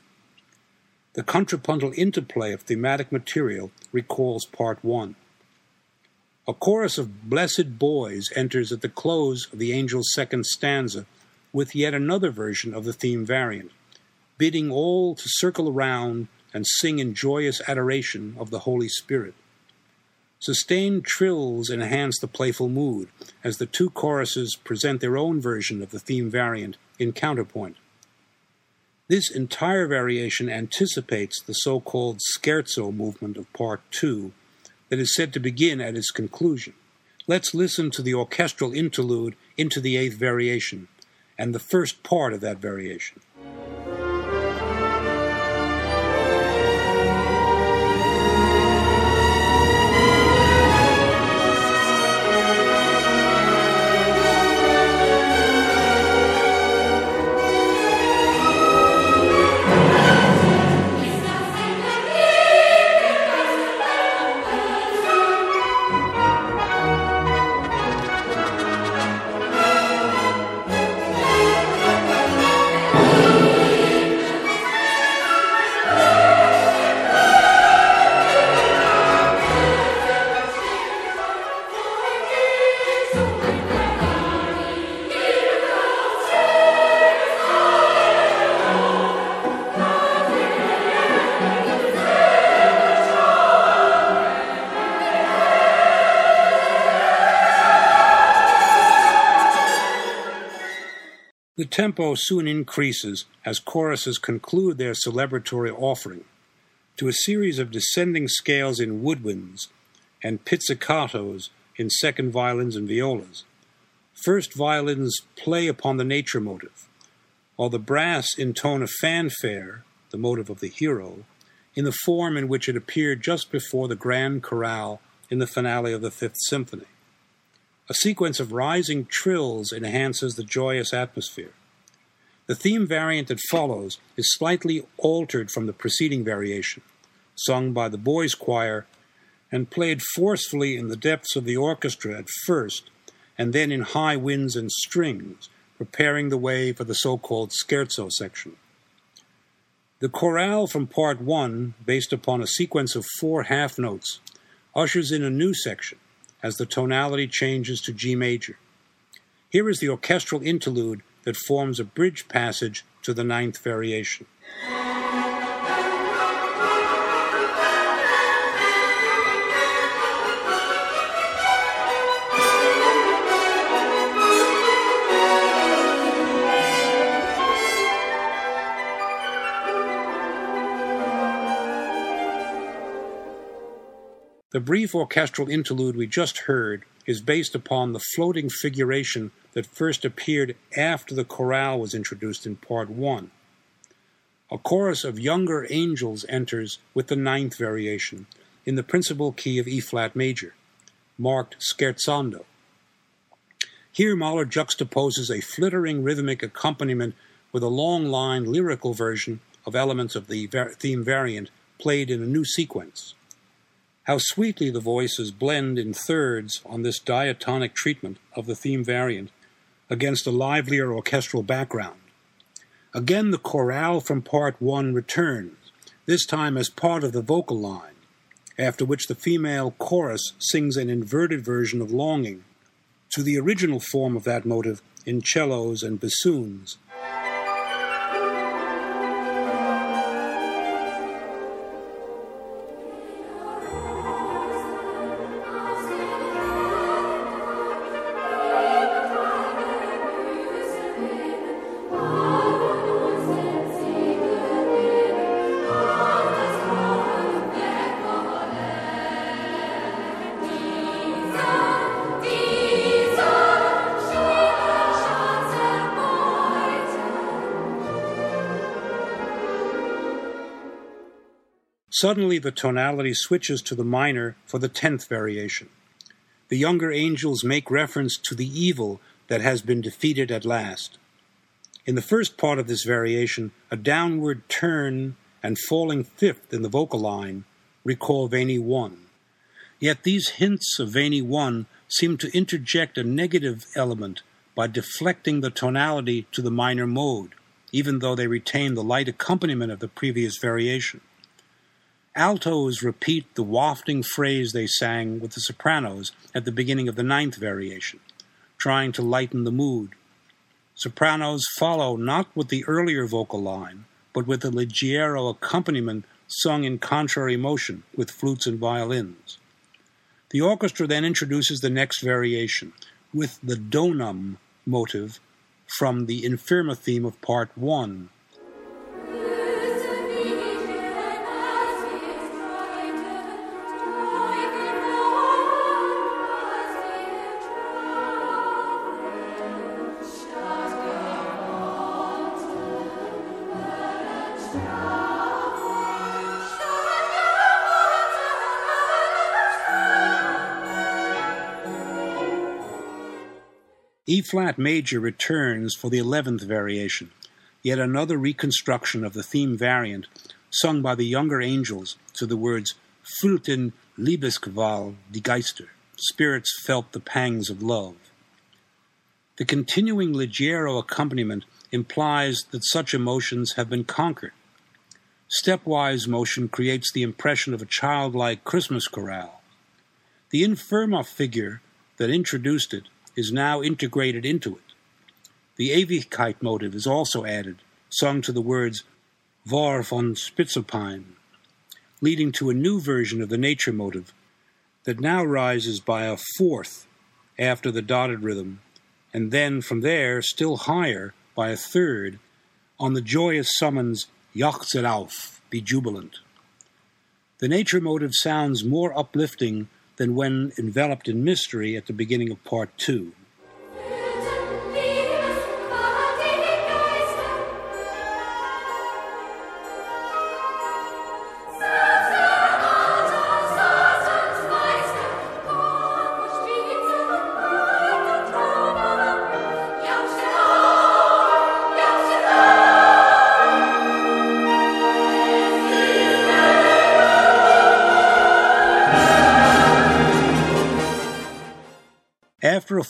The contrapuntal interplay of thematic material recalls Part 1. A chorus of blessed boys enters at the close of the angel's second stanza with yet another version of the theme variant, bidding all to circle around and sing in joyous adoration of the Holy Spirit. Sustained trills enhance the playful mood as the two choruses present their own version of the theme variant in counterpoint. This entire variation anticipates the so called scherzo movement of Part 2 that is said to begin at its conclusion. Let's listen to the orchestral interlude into the eighth variation and the first part of that variation. Tempo soon increases as choruses conclude their celebratory offering to a series of descending scales in woodwinds and pizzicatos in second violins and violas. First violins play upon the nature motive, while the brass intone a fanfare, the motive of the hero, in the form in which it appeared just before the grand chorale in the finale of the Fifth Symphony. A sequence of rising trills enhances the joyous atmosphere. The theme variant that follows is slightly altered from the preceding variation, sung by the boys' choir and played forcefully in the depths of the orchestra at first, and then in high winds and strings, preparing the way for the so called scherzo section. The chorale from Part 1, based upon a sequence of four half notes, ushers in a new section as the tonality changes to G major. Here is the orchestral interlude that forms a bridge passage to the ninth variation. The brief orchestral interlude we just heard is based upon the floating figuration that first appeared after the chorale was introduced in Part 1. A chorus of younger angels enters with the ninth variation in the principal key of E flat major, marked scherzando. Here Mahler juxtaposes a flittering rhythmic accompaniment with a long line lyrical version of elements of the theme variant played in a new sequence. How sweetly the voices blend in thirds on this diatonic treatment of the theme variant against a livelier orchestral background. Again, the chorale from part one returns, this time as part of the vocal line, after which the female chorus sings an inverted version of Longing to the original form of that motive in cellos and bassoons. Suddenly, the tonality switches to the minor for the tenth variation. The younger angels make reference to the evil that has been defeated at last. In the first part of this variation, a downward turn and falling fifth in the vocal line recall Veni 1. Yet these hints of Veni 1 seem to interject a negative element by deflecting the tonality to the minor mode, even though they retain the light accompaniment of the previous variation. Altos repeat the wafting phrase they sang with the sopranos at the beginning of the ninth variation, trying to lighten the mood. Sopranos follow not with the earlier vocal line, but with a leggero accompaniment sung in contrary motion with flutes and violins. The orchestra then introduces the next variation with the donum motive from the Infirma theme of Part 1. E flat major returns for the eleventh variation, yet another reconstruction of the theme variant, sung by the younger angels to the words Fühlten Liebesqual die Geister, spirits felt the pangs of love. The continuing leggero accompaniment implies that such emotions have been conquered. Stepwise motion creates the impression of a childlike Christmas chorale. The infirma figure that introduced it is now integrated into it. The Ewigkeit motive is also added, sung to the words War von spitzer Pein, leading to a new version of the nature motive that now rises by a fourth after the dotted rhythm, and then from there still higher by a third on the joyous summons Jachze er auf, be jubilant. The nature motive sounds more uplifting than when enveloped in mystery at the beginning of part two.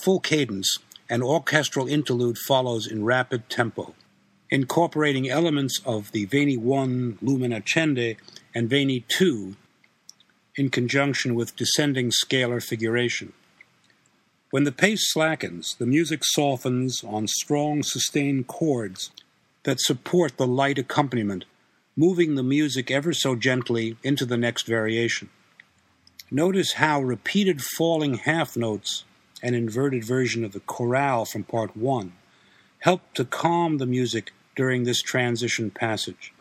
Full cadence, an orchestral interlude follows in rapid tempo, incorporating elements of the Veni 1 Lumen Accende and Veni 2 in conjunction with descending scalar figuration. When the pace slackens, the music softens on strong sustained chords that support the light accompaniment, moving the music ever so gently into the next variation. Notice how repeated falling half notes an inverted version of the chorale from part one, helped to calm the music during this transition passage.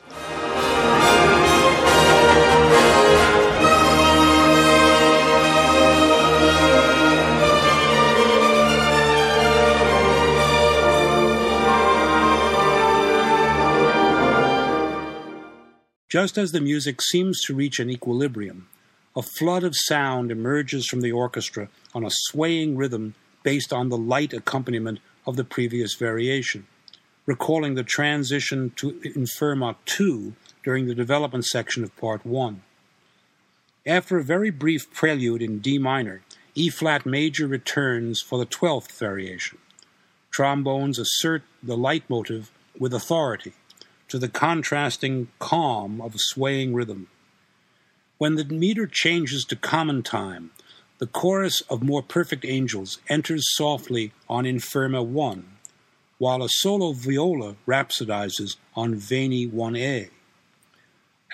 Just as the music seems to reach an equilibrium, a flood of sound emerges from the orchestra on a swaying rhythm based on the light accompaniment of the previous variation, recalling the transition to Infirma 2 during the development section of Part 1. After a very brief prelude in D minor, E flat major returns for the 12th variation. Trombones assert the leitmotif with authority to the contrasting calm of a swaying rhythm. When the meter changes to common time, the chorus of More Perfect Angels enters softly on Infirma 1, while a solo viola rhapsodizes on Veni 1a.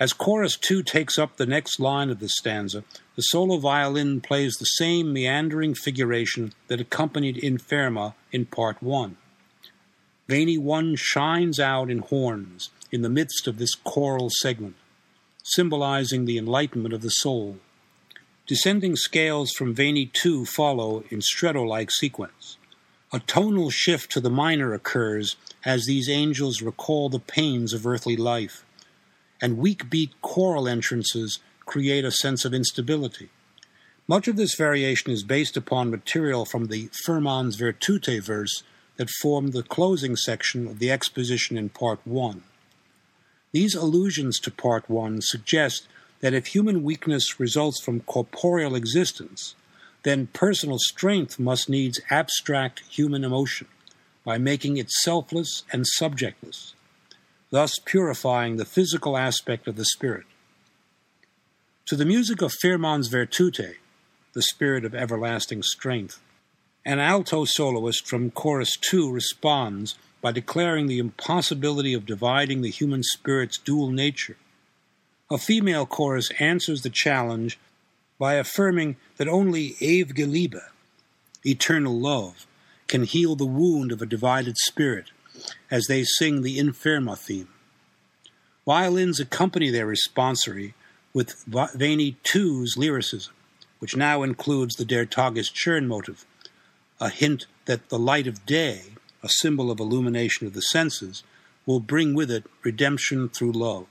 As chorus 2 takes up the next line of the stanza, the solo violin plays the same meandering figuration that accompanied Infirma in part 1. Veni 1 shines out in horns in the midst of this choral segment symbolizing the enlightenment of the soul. Descending scales from Veni 2 follow in stretto like sequence. A tonal shift to the minor occurs as these angels recall the pains of earthly life, and weak beat choral entrances create a sense of instability. Much of this variation is based upon material from the Firmans Virtute verse that formed the closing section of the exposition in Part 1. These allusions to Part 1 suggest that if human weakness results from corporeal existence, then personal strength must needs abstract human emotion by making it selfless and subjectless, thus purifying the physical aspect of the spirit. To the music of Firmans Virtute, the spirit of everlasting strength, an alto soloist from Chorus 2 responds by declaring the impossibility of dividing the human spirit's dual nature. A female chorus answers the challenge by affirming that only ewige Liebe, eternal love, can heal the wound of a divided spirit as they sing the Infirma theme. Violins accompany their responsory with Veni 2's lyricism, which now includes the Der Tagesstern motive, a hint that the light of day a symbol of illumination of the senses, will bring with it redemption through love.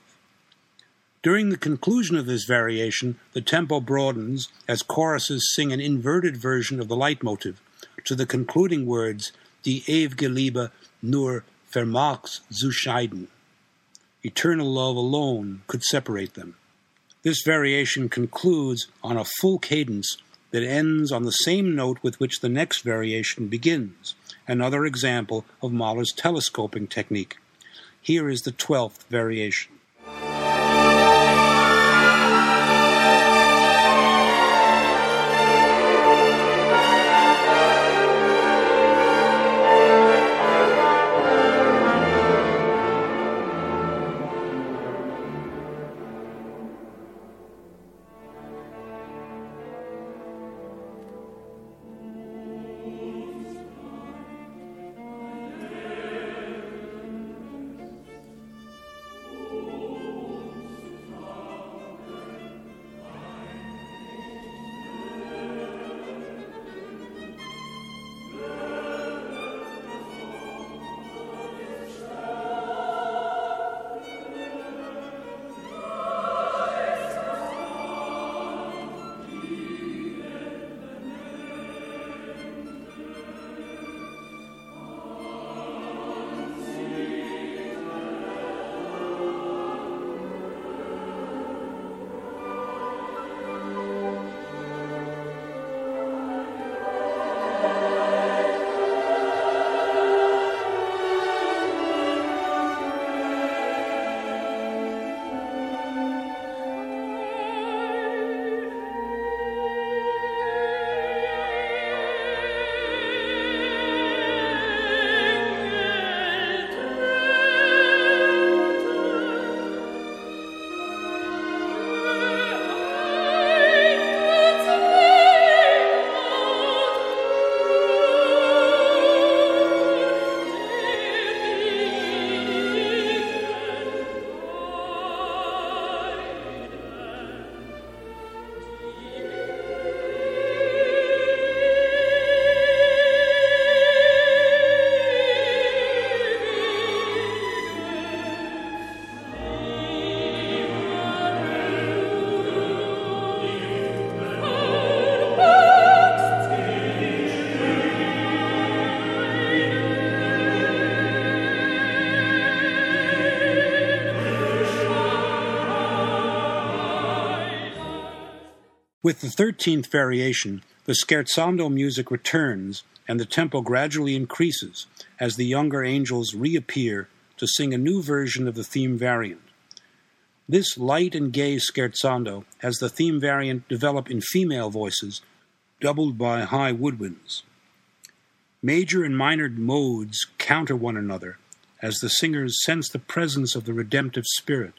During the conclusion of this variation, the tempo broadens as choruses sing an inverted version of the leitmotif to the concluding words, Die ewige Liebe nur vermag's zu scheiden. Eternal love alone could separate them. This variation concludes on a full cadence that ends on the same note with which the next variation begins, another example of Mahler's telescoping technique. Here is the twelfth variation. With the 13th variation, the scherzando music returns and the tempo gradually increases as the younger angels reappear to sing a new version of the theme variant. This light and gay scherzando has the theme variant develop in female voices, doubled by high woodwinds. Major and minor modes counter one another as the singers sense the presence of the redemptive spirit.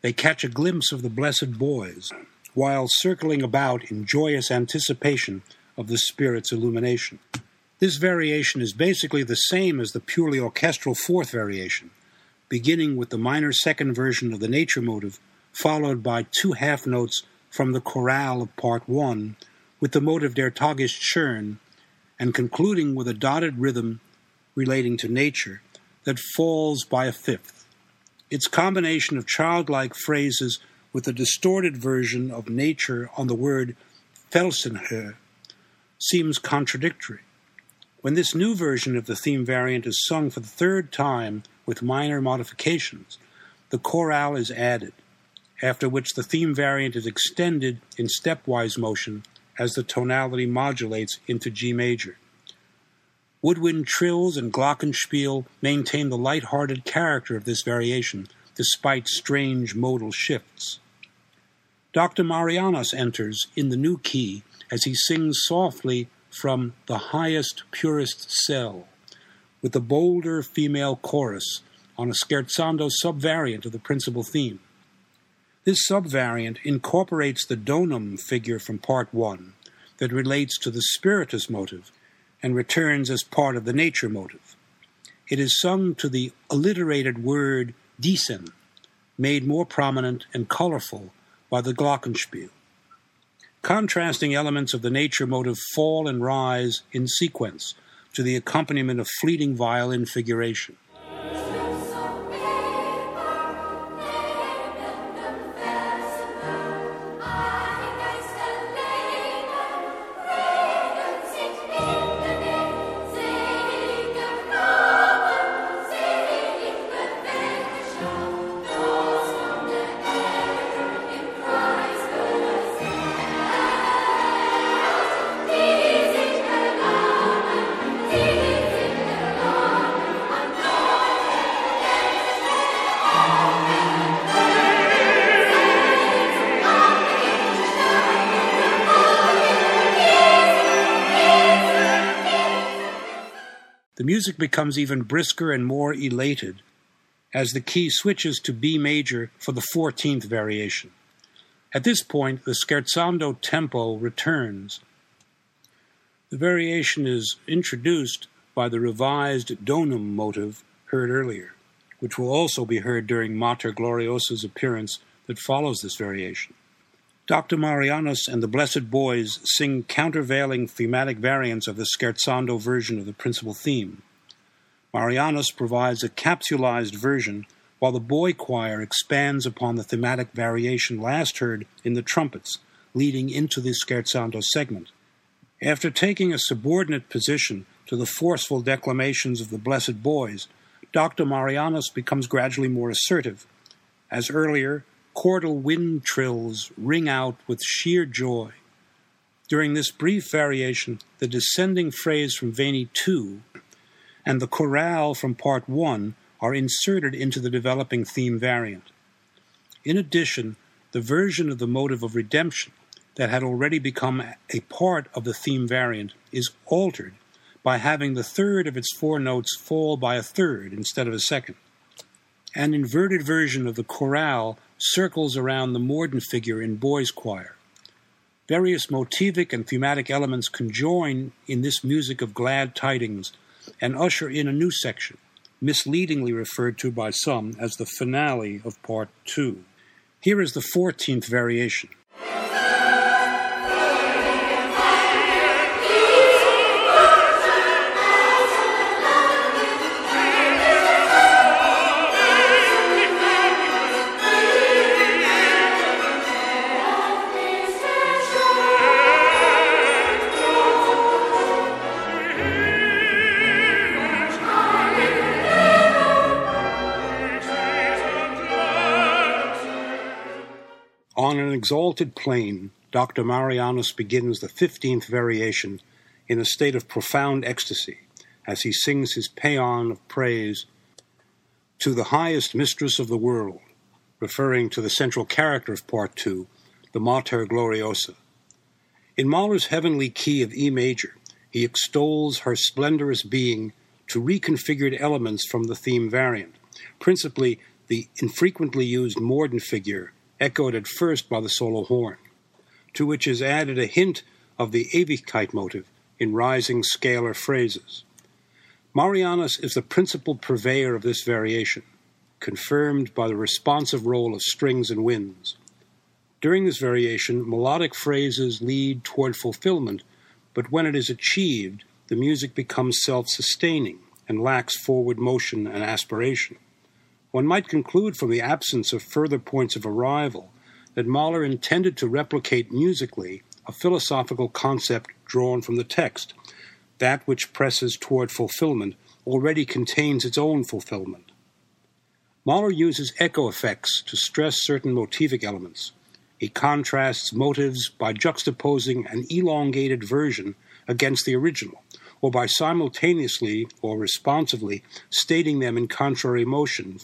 They catch a glimpse of the blessed boys while circling about in joyous anticipation of the Spirit's illumination. This variation is basically the same as the purely orchestral fourth variation, beginning with the minor second version of the nature motive, followed by two half notes from the chorale of part one, with the motive Der Tag ist schön, and concluding with a dotted rhythm relating to nature that falls by a fifth. Its combination of childlike phrases with a distorted version of nature on the word Felsenhöhe seems contradictory. When this new version of the theme variant is sung for the third time with minor modifications, the chorale is added, after which the theme variant is extended in stepwise motion as the tonality modulates into G major. Woodwind trills and glockenspiel maintain the light-hearted character of this variation, despite strange modal shifts. Dr. Marianus enters in the new key as he sings softly from the highest, purest cell, with a bolder female chorus on a scherzando subvariant of the principal theme. This subvariant incorporates the donum figure from part one that relates to the spiritus motive and returns as part of the nature motive. It is sung to the alliterated word diesen, made more prominent and colorful by the Glockenspiel. Contrasting elements of the nature motive fall and rise in sequence to the accompaniment of fleeting violin figuration. Music becomes even brisker and more elated as the key switches to B major for the 14th variation. At this point, the scherzando tempo returns. The variation is introduced by the revised donum motive heard earlier, which will also be heard during Mater Gloriosa's appearance that follows this variation. Dr. Marianus and the Blessed Boys sing countervailing thematic variants of the scherzando version of the principal theme. Marianus provides a capsulized version, while the boy choir expands upon the thematic variation last heard in the trumpets, leading into the scherzando segment. After taking a subordinate position to the forceful declamations of the Blessed Boys, Dr. Marianus becomes gradually more assertive. As earlier, chordal wind trills ring out with sheer joy. During this brief variation, the descending phrase from Veni 2 and the chorale from Part 1 are inserted into the developing theme variant. In addition, the version of the motive of redemption that had already become a part of the theme variant is altered by having the third of its four notes fall by a third instead of a second. An inverted version of the chorale circles around the mordent figure in boys' choir. Various motivic and thematic elements conjoin in this music of glad tidings and usher in a new section, misleadingly referred to by some as the finale of Part 2. Here is the 14th variation. Exalted plane, Dr. Marianus begins the 15th variation in a state of profound ecstasy as he sings his paean of praise to the highest mistress of the world, referring to the central character of Part 2, the Mater Gloriosa. In Mahler's heavenly key of E major, he extols her splendorous being to reconfigured elements from the theme variant, principally the infrequently used mordent figure, echoed at first by the solo horn, to which is added a hint of the Ewigkeit motive in rising scalar phrases. Marianus is the principal purveyor of this variation, confirmed by the responsive role of strings and winds. During this variation, melodic phrases lead toward fulfillment, but when it is achieved, the music becomes self sustaining and lacks forward motion and aspiration. One might conclude from the absence of further points of arrival that Mahler intended to replicate musically a philosophical concept drawn from the text. That which presses toward fulfillment already contains its own fulfillment. Mahler uses echo effects to stress certain motivic elements. He contrasts motives by juxtaposing an elongated version against the original, or by simultaneously or responsively stating them in contrary motion.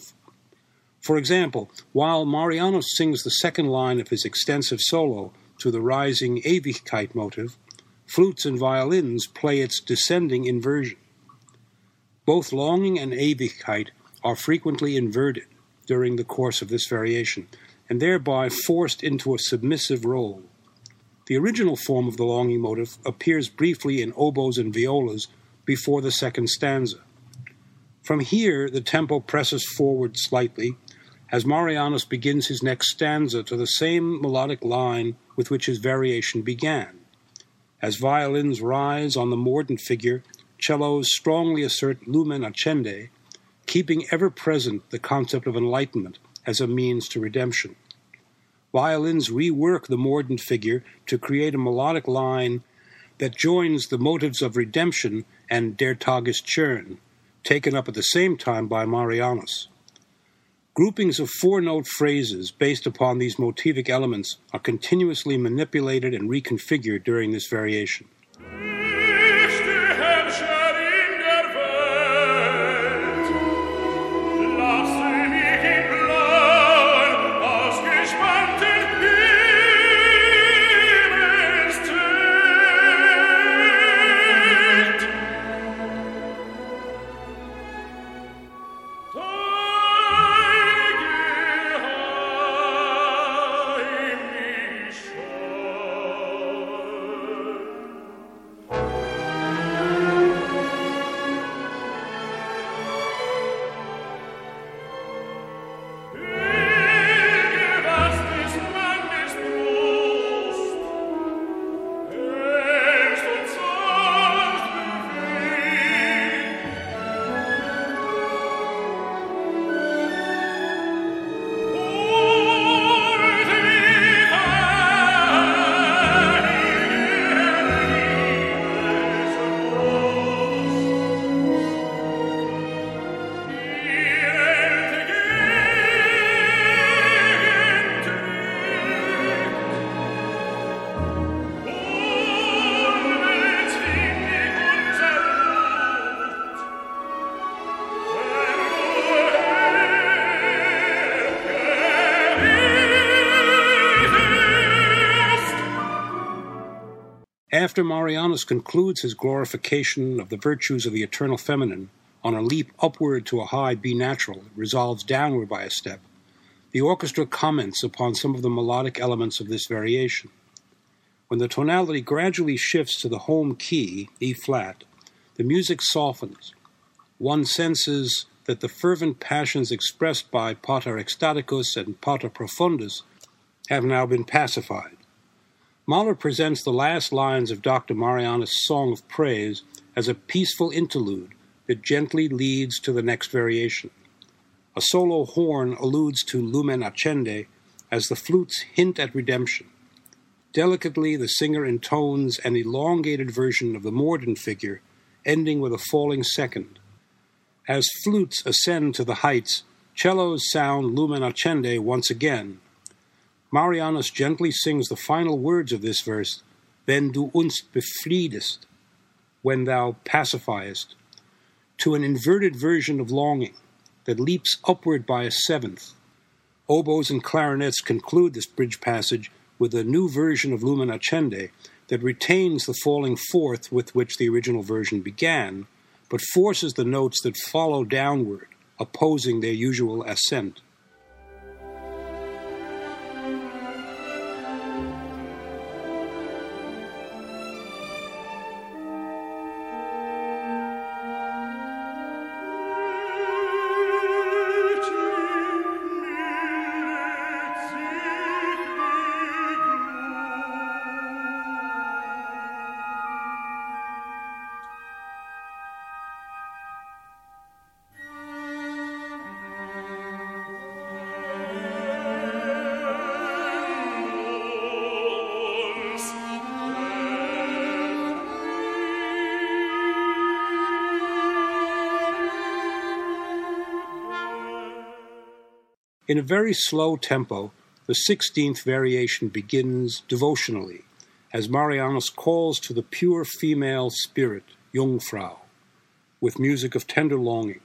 For example, while Marianus sings the second line of his extensive solo to the rising Ewigkeit motive, flutes and violins play its descending inversion. Both longing and Ewigkeit are frequently inverted during the course of this variation, and thereby forced into a submissive role. The original form of the longing motive appears briefly in oboes and violas before the second stanza. From here, the tempo presses forward slightly as Marianus begins his next stanza to the same melodic line with which his variation began. As violins rise on the mordent figure, cellos strongly assert lumen accende, keeping ever present the concept of enlightenment as a means to redemption. Violins rework the mordent figure to create a melodic line that joins the motives of redemption and Der Tag ist schön, taken up at the same time by Marianus. Groupings of four note phrases based upon these motivic elements are continuously manipulated and reconfigured during this variation. After Marianus concludes his glorification of the virtues of the eternal feminine on a leap upward to a high B natural that resolves downward by a step, the orchestra comments upon some of the melodic elements of this variation. When the tonality gradually shifts to the home key, E flat, the music softens. One senses that the fervent passions expressed by Pater Ecstaticus and Pater Profundus have now been pacified. Mahler presents the last lines of Dr. Marianus' Song of Praise as a peaceful interlude that gently leads to the next variation. A solo horn alludes to Lumen Accende as the flutes hint at redemption. Delicately, the singer intones an elongated version of the mordent figure, ending with a falling second. As flutes ascend to the heights, cellos sound Lumen Accende once again, Marianus gently sings the final words of this verse, Wenn du uns befriedest, when thou pacifiest, to an inverted version of longing that leaps upward by a seventh. Oboes and clarinets conclude this bridge passage with a new version of Lumen Accende that retains the falling fourth with which the original version began, but forces the notes that follow downward, opposing their usual ascent. In a very slow tempo, the 16th variation begins devotionally, as Marianus calls to the pure female spirit, Jungfrau, with music of tender longing.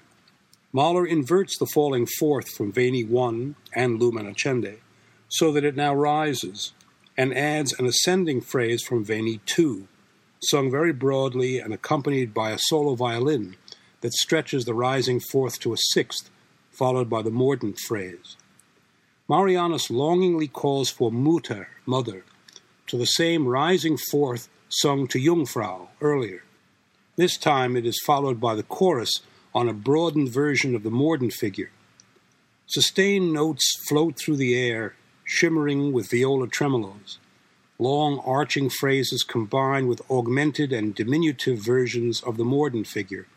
Mahler inverts the falling fourth from Veni 1 and Lumen Accende, so that it now rises, and adds an ascending phrase from Veni 2, sung very broadly and accompanied by a solo violin that stretches the rising fourth to a sixth, followed by the mordent phrase. Marianus longingly calls for Mutter, mother, to the same rising fourth sung to Jungfrau earlier. This time it is followed by the chorus on a broadened version of the mordent figure. Sustained notes float through the air, shimmering with viola tremolos. Long arching phrases combine with augmented and diminutive versions of the mordent figure,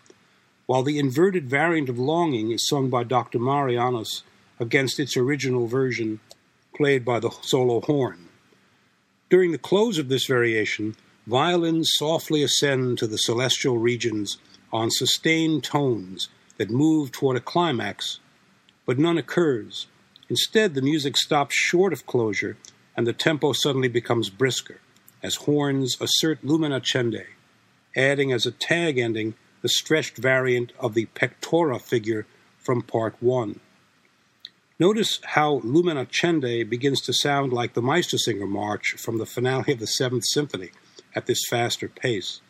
while the inverted variant of longing is sung by Dr. Marianus against its original version played by the solo horn. During the close of this variation, violins softly ascend to the celestial regions on sustained tones that move toward a climax, but none occurs. Instead, the music stops short of closure and the tempo suddenly becomes brisker as horns assert lumen accende, adding as a tag ending the stretched variant of the pectora figure from part 1. Notice how Lumen Accende begins to sound like the Meistersinger March from the finale of the Seventh Symphony at this faster pace.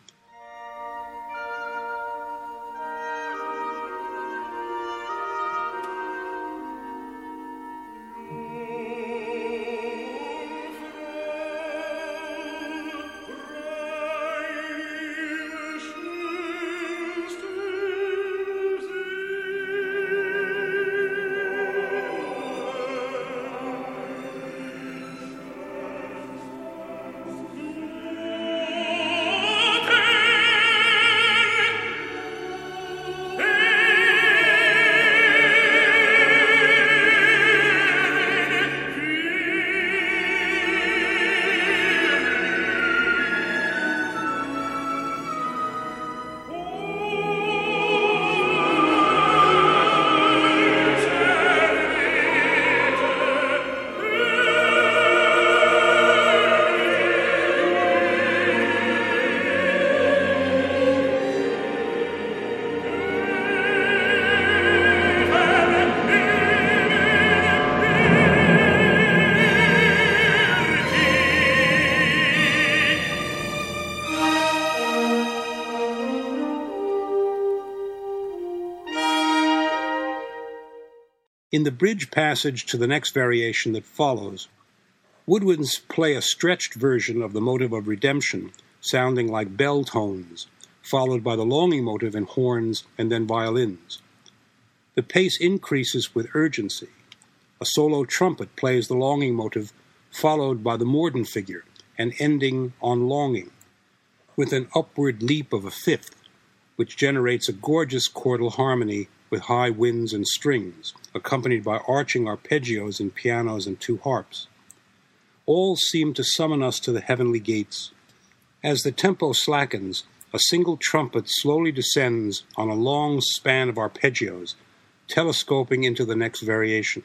The bridge passage to the next variation that follows, woodwinds play a stretched version of the motive of redemption, sounding like bell tones, followed by the longing motive in horns and then violins. The pace increases with urgency. A solo trumpet plays the longing motive, followed by the mordent figure, and ending on longing, with an upward leap of a fifth, which generates a gorgeous chordal harmony with high winds and strings, accompanied by arching arpeggios and pianos and two harps. All seem to summon us to the heavenly gates. As the tempo slackens, a single trumpet slowly descends on a long span of arpeggios, telescoping into the next variation.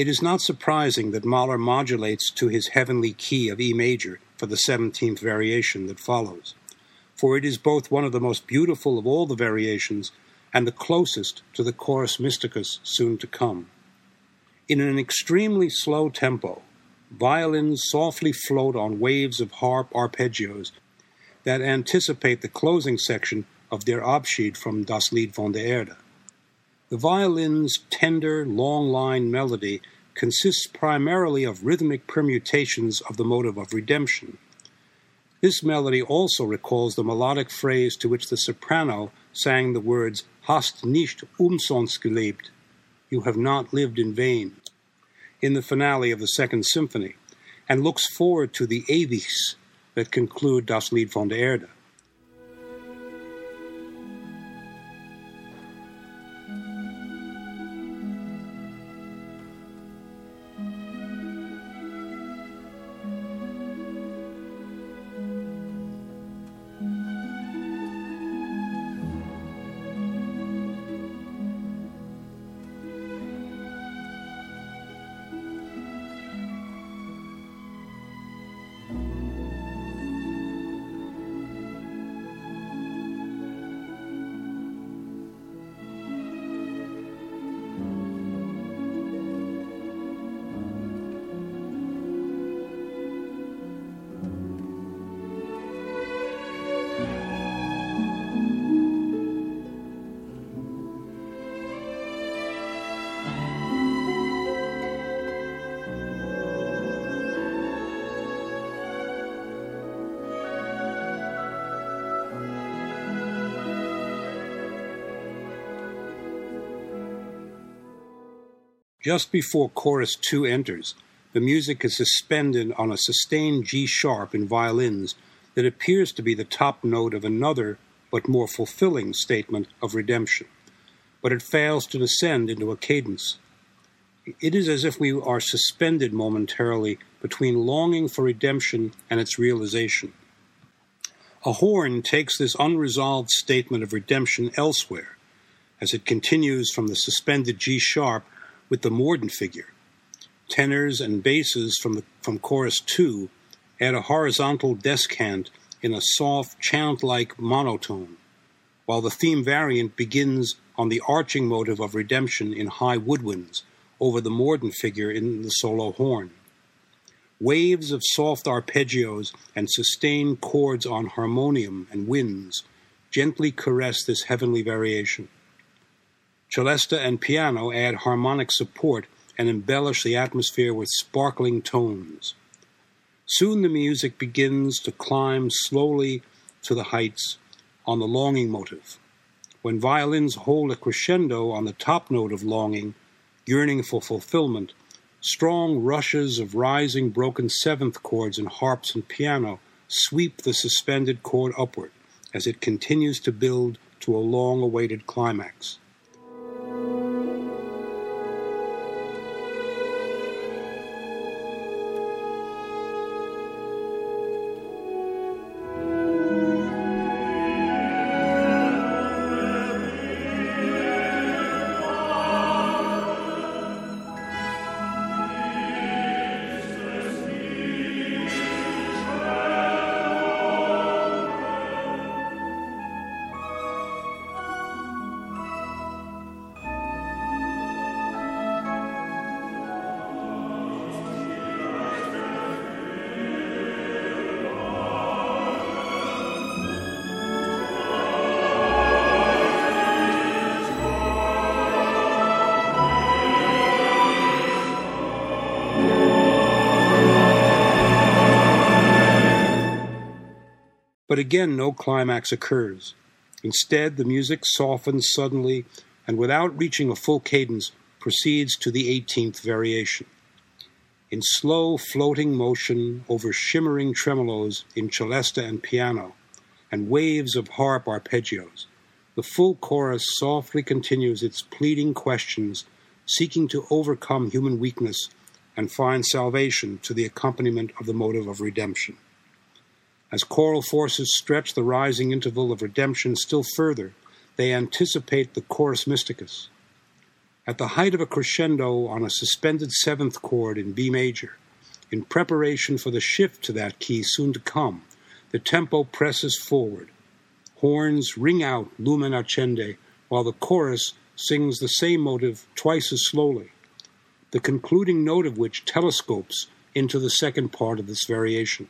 It is not surprising that Mahler modulates to his heavenly key of E major for the 17th variation that follows, for it is both one of the most beautiful of all the variations and the closest to the chorus mysticus soon to come. In an extremely slow tempo, violins softly float on waves of harp arpeggios that anticipate the closing section of their Abschied from Das Lied von der Erde. The violin's tender, long line melody consists primarily of rhythmic permutations of the motive of redemption. This melody also recalls the melodic phrase to which the soprano sang the words Hast nicht umsonst gelebt, you have not lived in vain, in the finale of the Second Symphony, and looks forward to the Ewigs that conclude Das Lied von der Erde. Just before chorus 2 enters, the music is suspended on a sustained G sharp in violins that appears to be the top note of another but more fulfilling statement of redemption, but it fails to descend into a cadence. It is as if we are suspended momentarily between longing for redemption and its realization. A horn takes this unresolved statement of redemption elsewhere, as it continues from the suspended G sharp with the Mordent figure. Tenors and basses from, the, from chorus 2 add a horizontal descant in a soft, chant like monotone, while the theme variant begins on the arching motive of redemption in high woodwinds over the Mordent figure in the solo horn. Waves of soft arpeggios and sustained chords on harmonium and winds gently caress this heavenly variation. Celesta and piano add harmonic support and embellish the atmosphere with sparkling tones. Soon the music begins to climb slowly to the heights on the longing motive. When violins hold a crescendo on the top note of longing, yearning for fulfillment, strong rushes of rising broken seventh chords in harps and piano sweep the suspended chord upward as it continues to build to a long awaited climax. But again, no climax occurs. Instead, the music softens suddenly and without reaching a full cadence proceeds to the 18th variation. In slow floating motion over shimmering tremolos in celesta and piano, and waves of harp arpeggios, the full chorus softly continues its pleading questions, seeking to overcome human weakness and find salvation to the accompaniment of the motive of redemption. As choral forces stretch the rising interval of redemption still further, they anticipate the chorus mysticus. At the height of a crescendo on a suspended seventh chord in B major, in preparation for the shift to that key soon to come, the tempo presses forward. Horns ring out Lumen Accende, while the chorus sings the same motive twice as slowly, the concluding note of which telescopes into the second part of this variation.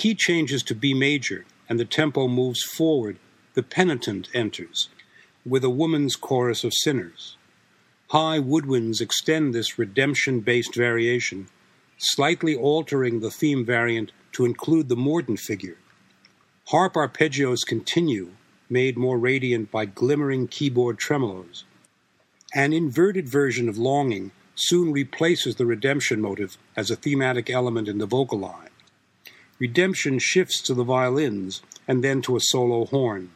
Key changes to B major and the tempo moves forward, the penitent enters with a woman's chorus of sinners. High woodwinds extend this redemption based variation, slightly altering the theme variant to include the mordent figure. Harp arpeggios continue, made more radiant by glimmering keyboard tremolos. An inverted version of Longing soon replaces the redemption motive as a thematic element in the vocal line. Redemption shifts to the violins and then to a solo horn.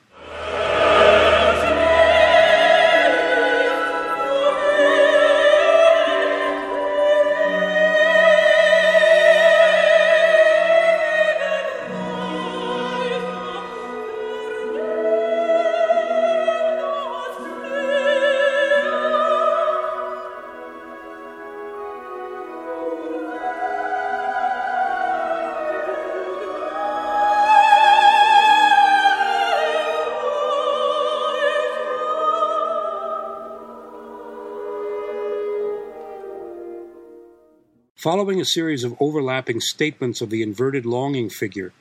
Following a series of overlapping statements of the inverted longing figure,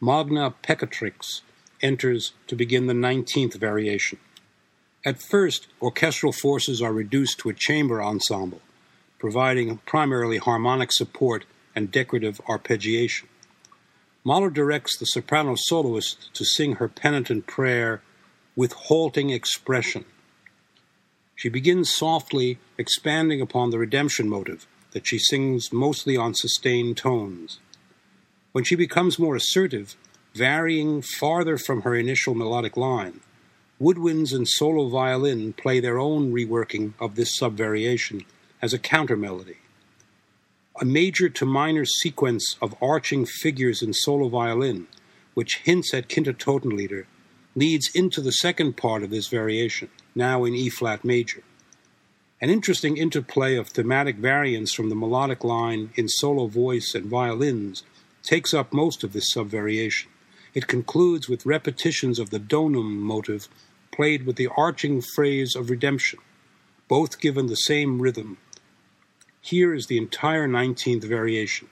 Magna Peccatrix enters to begin the 19th variation. At first, orchestral forces are reduced to a chamber ensemble, providing primarily harmonic support and decorative arpeggiation. Mahler directs the soprano soloist to sing her penitent prayer with halting expression. She begins softly expanding upon the redemption motive that she sings mostly on sustained tones. When she becomes more assertive, varying farther from her initial melodic line, woodwinds and solo violin play their own reworking of this subvariation as a counter melody. A major to minor sequence of arching figures in solo violin, which hints at Kindertotenlieder, leads into the second part of this variation, now in E flat major. An interesting interplay of thematic variants from the melodic line in solo voice and violins takes up most of this subvariation. It concludes with repetitions of the donum motive played with the arching phrase of redemption, both given the same rhythm. Here is the entire 19th variation.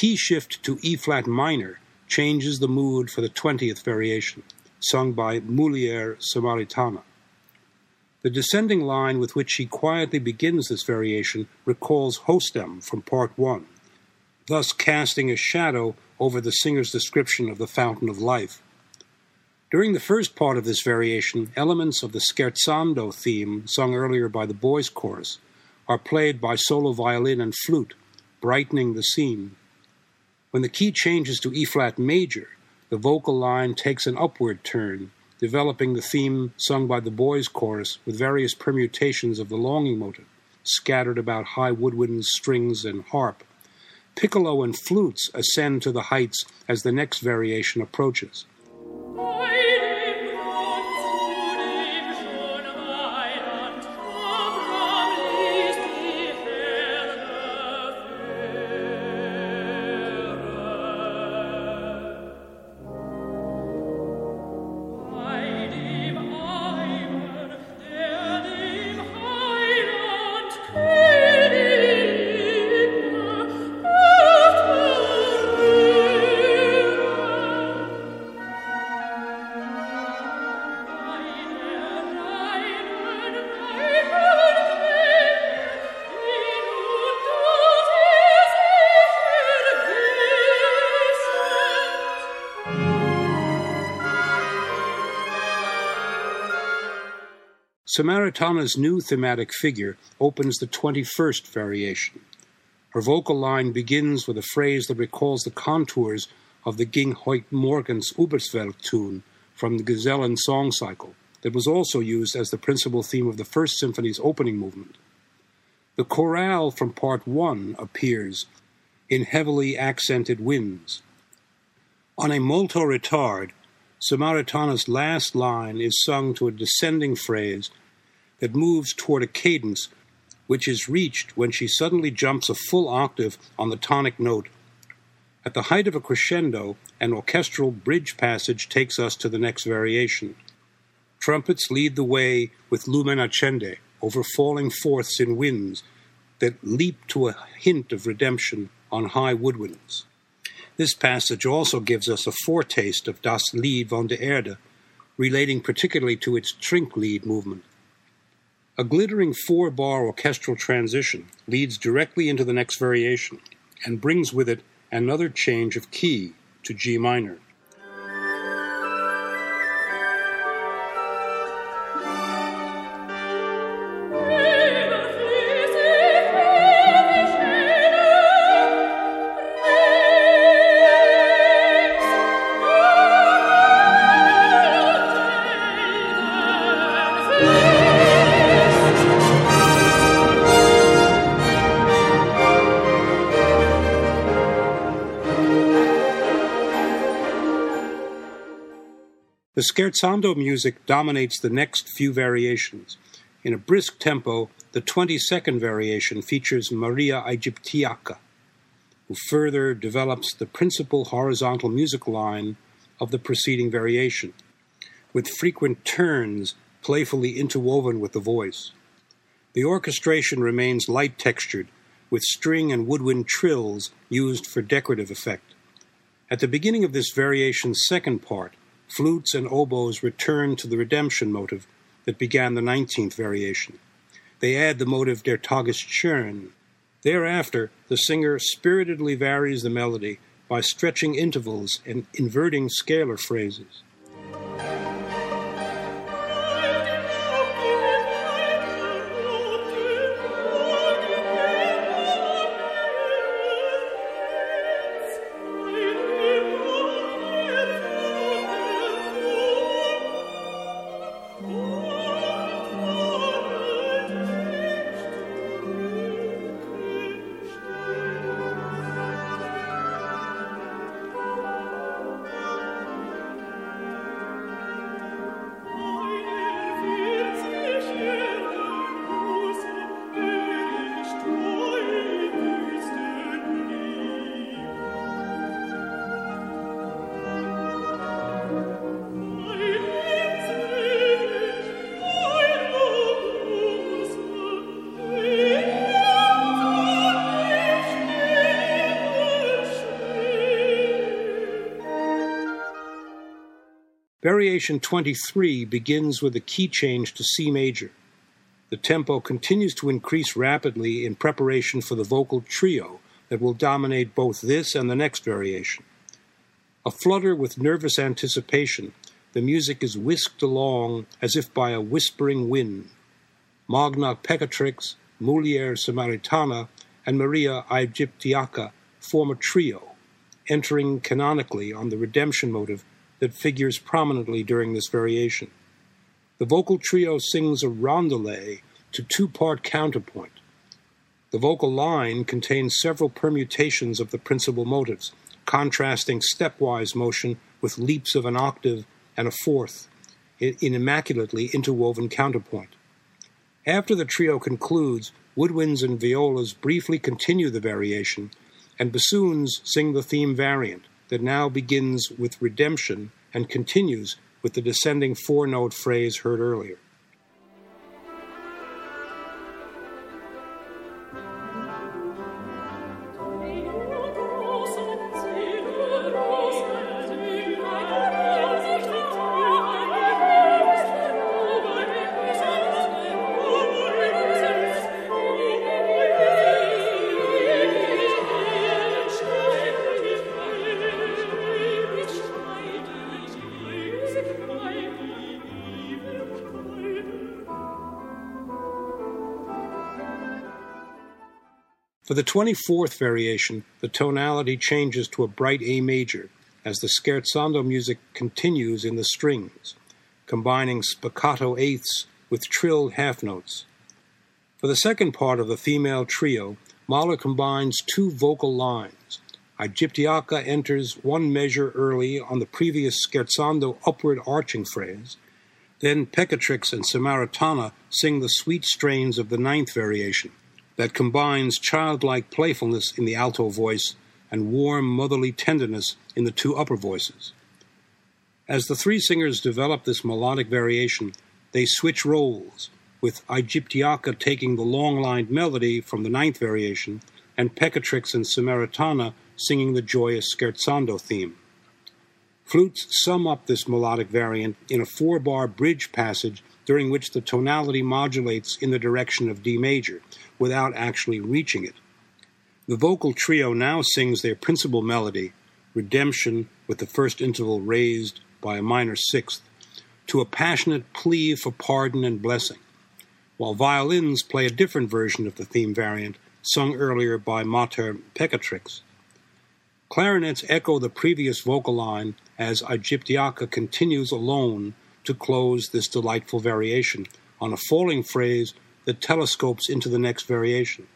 Key shift to E flat minor changes the mood for the 20th variation, sung by Mulier Samaritana. The descending line with which she quietly begins this variation recalls Hostem from Part 1, thus casting a shadow over the singer's description of the fountain of life. During the first part of this variation, elements of the scherzando theme, sung earlier by the boys' chorus, are played by solo violin and flute, brightening the scene. When the key changes to E flat major, the vocal line takes an upward turn, developing the theme sung by the boys' chorus with various permutations of the longing motive, scattered about high woodwinds, strings, and harp. Piccolo and flutes ascend to the heights as the next variation approaches. Samaritana's new thematic figure opens the 21st variation. Her vocal line begins with a phrase that recalls the contours of the Ging heut morgen übers Feld tune from the Gesellen song cycle that was also used as the principal theme of the First Symphony's opening movement. The chorale from Part 1 appears in heavily accented winds. On a molto retard, Samaritana's last line is sung to a descending phrase that moves toward a cadence which is reached when she suddenly jumps a full octave on the tonic note. At the height of a crescendo, an orchestral bridge passage takes us to the next variation. Trumpets lead the way with Lumen Accende over falling fourths in winds that leap to a hint of redemption on high woodwinds. This passage also gives us a foretaste of Das Lied von der Erde, relating particularly to its Trinklied movement. A glittering four bar orchestral transition leads directly into the next variation and brings with it another change of key to G minor. The scherzando music dominates the next few variations. In a brisk tempo, the 22nd variation features Maria Aegyptiaca, who further develops the principal horizontal music line of the preceding variation, with frequent turns playfully interwoven with the voice. The orchestration remains light textured, with string and woodwind trills used for decorative effect. At the beginning of this variation's second part, flutes and oboes return to the redemption motive that began the 19th variation. They add the motive Der Tagesstern. Thereafter, the singer spiritedly varies the melody by stretching intervals and inverting scalar phrases. Variation 23 begins with a key change to C major. The tempo continues to increase rapidly in preparation for the vocal trio that will dominate both this and the next variation. A flutter with nervous anticipation, the music is whisked along as if by a whispering wind. Magna Peccatrix, Mulier Samaritana, and Maria Aegyptiaca form a trio, entering canonically on the redemption motive that figures prominently during this variation. The vocal trio sings a rondelet to two part counterpoint. The vocal line contains several permutations of the principal motives, contrasting stepwise motion with leaps of an octave and a fourth in immaculately interwoven counterpoint. After the trio concludes, woodwinds and violas briefly continue the variation, and bassoons sing the theme variant that now begins with redemption and continues with the descending four note phrase heard earlier. For the 24th variation, the tonality changes to a bright A major as the scherzando music continues in the strings, combining spiccato eighths with trilled half notes. For the second part of the female trio, Mahler combines two vocal lines. Aegyptiaca enters one measure early on the previous scherzando upward arching phrase. Then Peccatrix and Samaritana sing the sweet strains of the ninth variation that combines childlike playfulness in the alto voice and warm motherly tenderness in the two upper voices. As the three singers develop this melodic variation, they switch roles, with Aegyptiaca taking the long lined melody from the ninth variation, and Peccatrix and Samaritana singing the joyous scherzando theme. Flutes sum up this melodic variant in a four bar bridge passage during which the tonality modulates in the direction of D major, without actually reaching it. The vocal trio now sings their principal melody, Redemption, with the first interval raised by a minor sixth, to a passionate plea for pardon and blessing, while violins play a different version of the theme variant, sung earlier by Mater Peccatrix. Clarinets echo the previous vocal line as Aegyptiaca continues alone to close this delightful variation on a falling phrase telescopes into the next variation.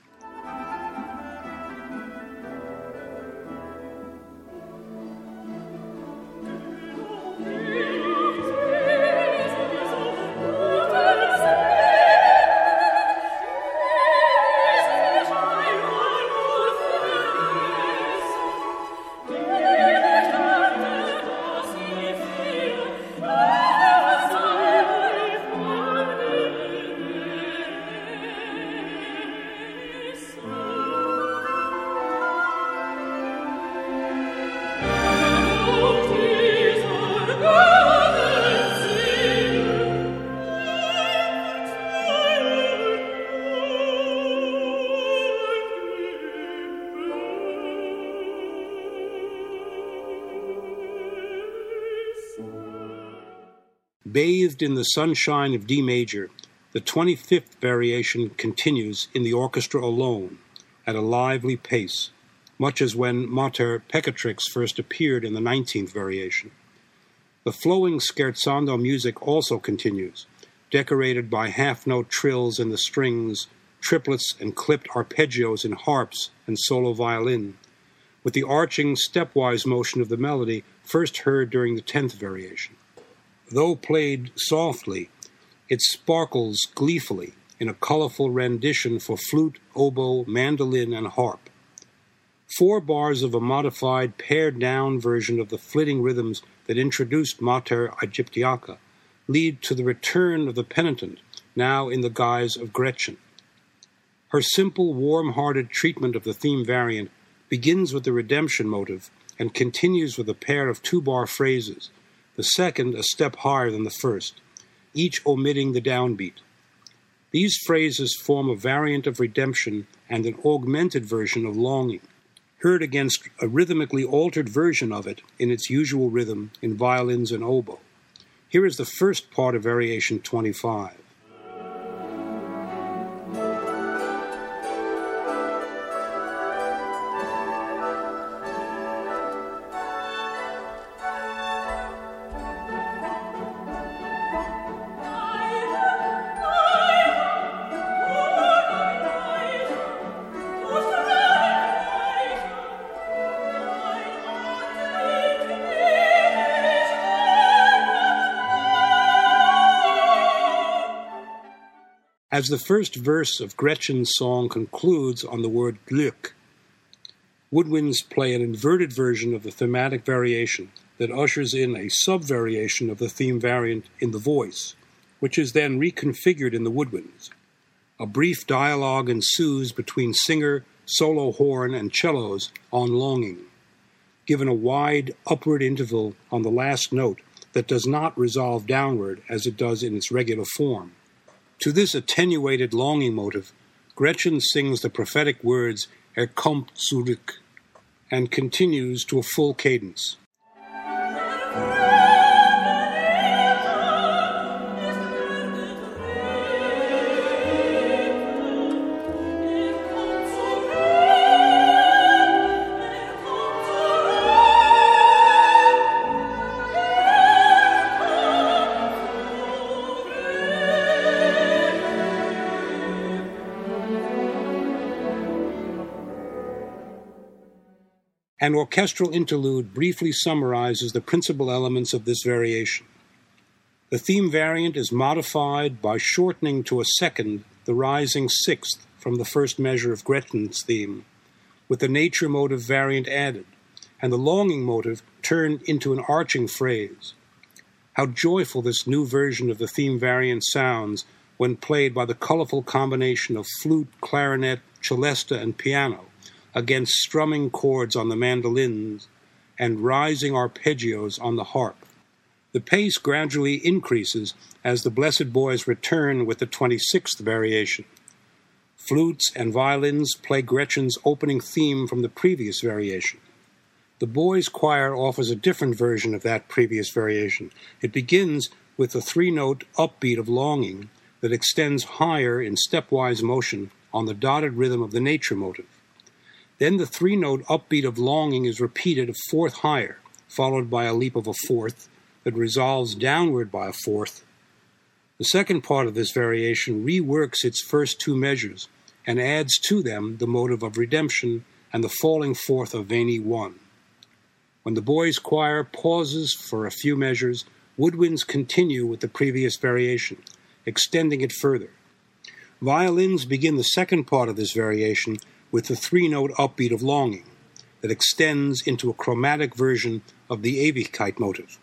Bathed in the sunshine of D major, the 25th variation continues in the orchestra alone, at a lively pace, much as when Mater Peccatrix first appeared in the 19th variation. The flowing scherzando music also continues, decorated by half note trills in the strings, triplets and clipped arpeggios in harps and solo violin, with the arching stepwise motion of the melody first heard during the 10th variation. Though played softly, it sparkles gleefully in a colorful rendition for flute, oboe, mandolin, and harp. Four bars of a modified pared down version of the flitting rhythms that introduced Mater Aegyptiaca lead to the return of the penitent, now in the guise of Gretchen. Her simple, warm hearted treatment of the theme variant begins with the redemption motive and continues with a pair of two bar phrases the second a step higher than the first, each omitting the downbeat. These phrases form a variant of redemption and an augmented version of longing, heard against a rhythmically altered version of it in its usual rhythm in violins and oboe. Here is the first part of Variation 25. As the first verse of Gretchen's song concludes on the word Glück, woodwinds play an inverted version of the thematic variation that ushers in a sub-variation of the theme variant in the voice, which is then reconfigured in the woodwinds. A brief dialogue ensues between singer, solo horn, and cellos on longing, given a wide upward interval on the last note that does not resolve downward as it does in its regular form. To this attenuated longing motive, Gretchen sings the prophetic words Er kommt zurück and continues to a full cadence. An orchestral interlude briefly summarizes the principal elements of this variation. The theme variant is modified by shortening to a second the rising sixth from the first measure of Gretchen's theme, with the nature motive variant added, and the longing motive turned into an arching phrase. How joyful this new version of the theme variant sounds when played by the colorful combination of flute, clarinet, celesta, and piano against strumming chords on the mandolins and rising arpeggios on the harp. The pace gradually increases as the Blessed Boys return with the 26th variation. Flutes and violins play Gretchen's opening theme from the previous variation. The boys' choir offers a different version of that previous variation. It begins with a three note upbeat of longing that extends higher in stepwise motion on the dotted rhythm of the nature motive. Then the three note upbeat of longing is repeated a fourth higher, followed by a leap of a fourth that resolves downward by a fourth. The second part of this variation reworks its first two measures and adds to them the motive of redemption and the falling fourth of Veni one. When the boys' choir pauses for a few measures, woodwinds continue with the previous variation, extending it further. Violins begin the second part of this variation with the three note upbeat of longing that extends into a chromatic version of the Ewigkeit motive,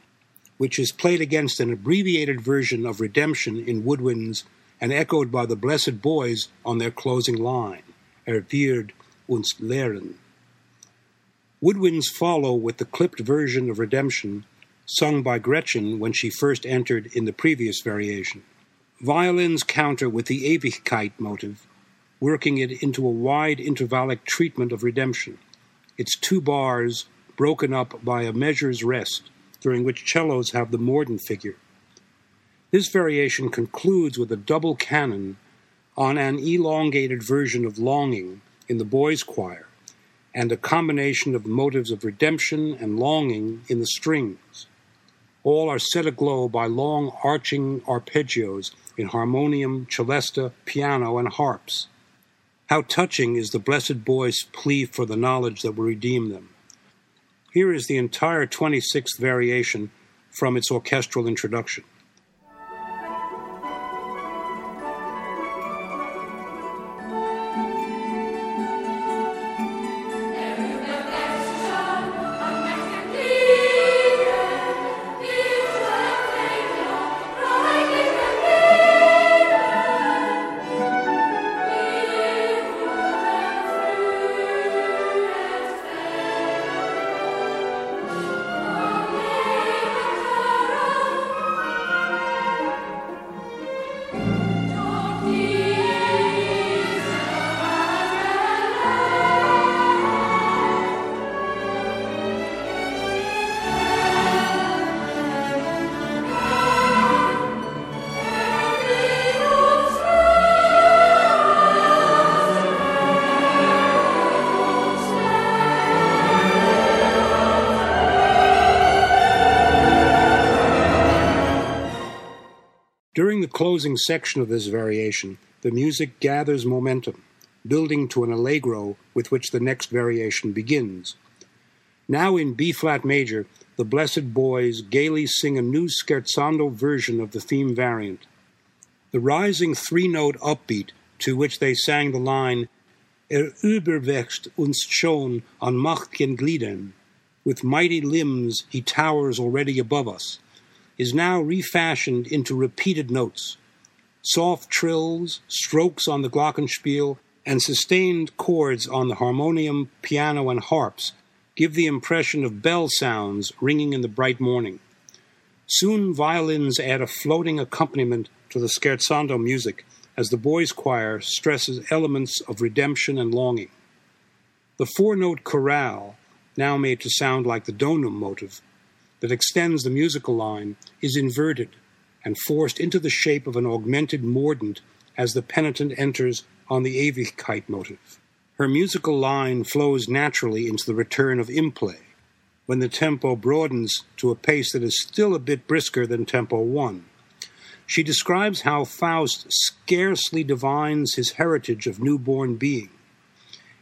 which is played against an abbreviated version of redemption in woodwinds and echoed by the Blessed Boys on their closing line, Er wird uns lehren. Woodwinds follow with the clipped version of redemption sung by Gretchen when she first entered in the previous variation. Violins counter with the Ewigkeit motive working it into a wide intervallic treatment of redemption. Its two bars broken up by a measure's rest, during which cellos have the mordent figure. This variation concludes with a double canon on an elongated version of Longing in the boys' choir, and a combination of motives of redemption and longing in the strings. All are set aglow by long arching arpeggios in harmonium, celesta, piano, and harps. How touching is the blessed boy's plea for the knowledge that will redeem them. Here is the entire 26th variation from its orchestral introduction. Closing section of this variation, the music gathers momentum, building to an allegro with which the next variation begins. Now in B flat major, the Blessed Boys gaily sing a new scherzando version of the theme variant. The rising three note upbeat to which they sang the line, Er überwächst uns schon an machtgen Gliedern, with mighty limbs he towers already above us, is now refashioned into repeated notes. Soft trills, strokes on the glockenspiel, and sustained chords on the harmonium, piano, and harps give the impression of bell sounds ringing in the bright morning. Soon violins add a floating accompaniment to the scherzando music as the boys' choir stresses elements of redemption and longing. The four note chorale, now made to sound like the donum motive, that extends the musical line, is inverted and forced into the shape of an augmented mordent as the penitent enters on the Ewigkeit motive. Her musical line flows naturally into the return of Imple, when the tempo broadens to a pace that is still a bit brisker than tempo 1. She describes how Faust scarcely divines his heritage of newborn being,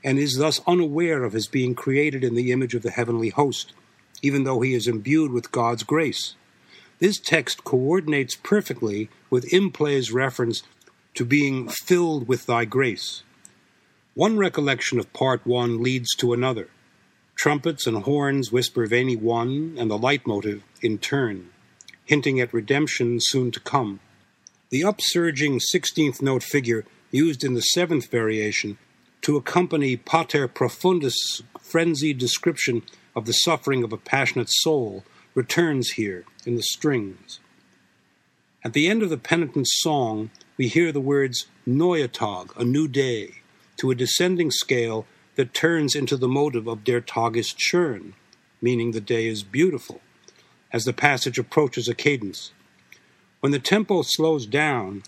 and is thus unaware of his being created in the image of the heavenly host, even though he is imbued with God's grace. This text coordinates perfectly with Imple's reference to being filled with thy grace. One recollection of part one leads to another. Trumpets and horns whisper Veni one and the leitmotif in turn hinting at redemption soon to come. The upsurging 16th note figure used in the seventh variation to accompany Pater Profundus' frenzied description of the suffering of a passionate soul returns here in the strings. At the end of the penitent's song, we hear the words Neue Tag, a new day, to a descending scale that turns into the motive of Der Tag ist schön, meaning the day is beautiful as the passage approaches a cadence. When the tempo slows down,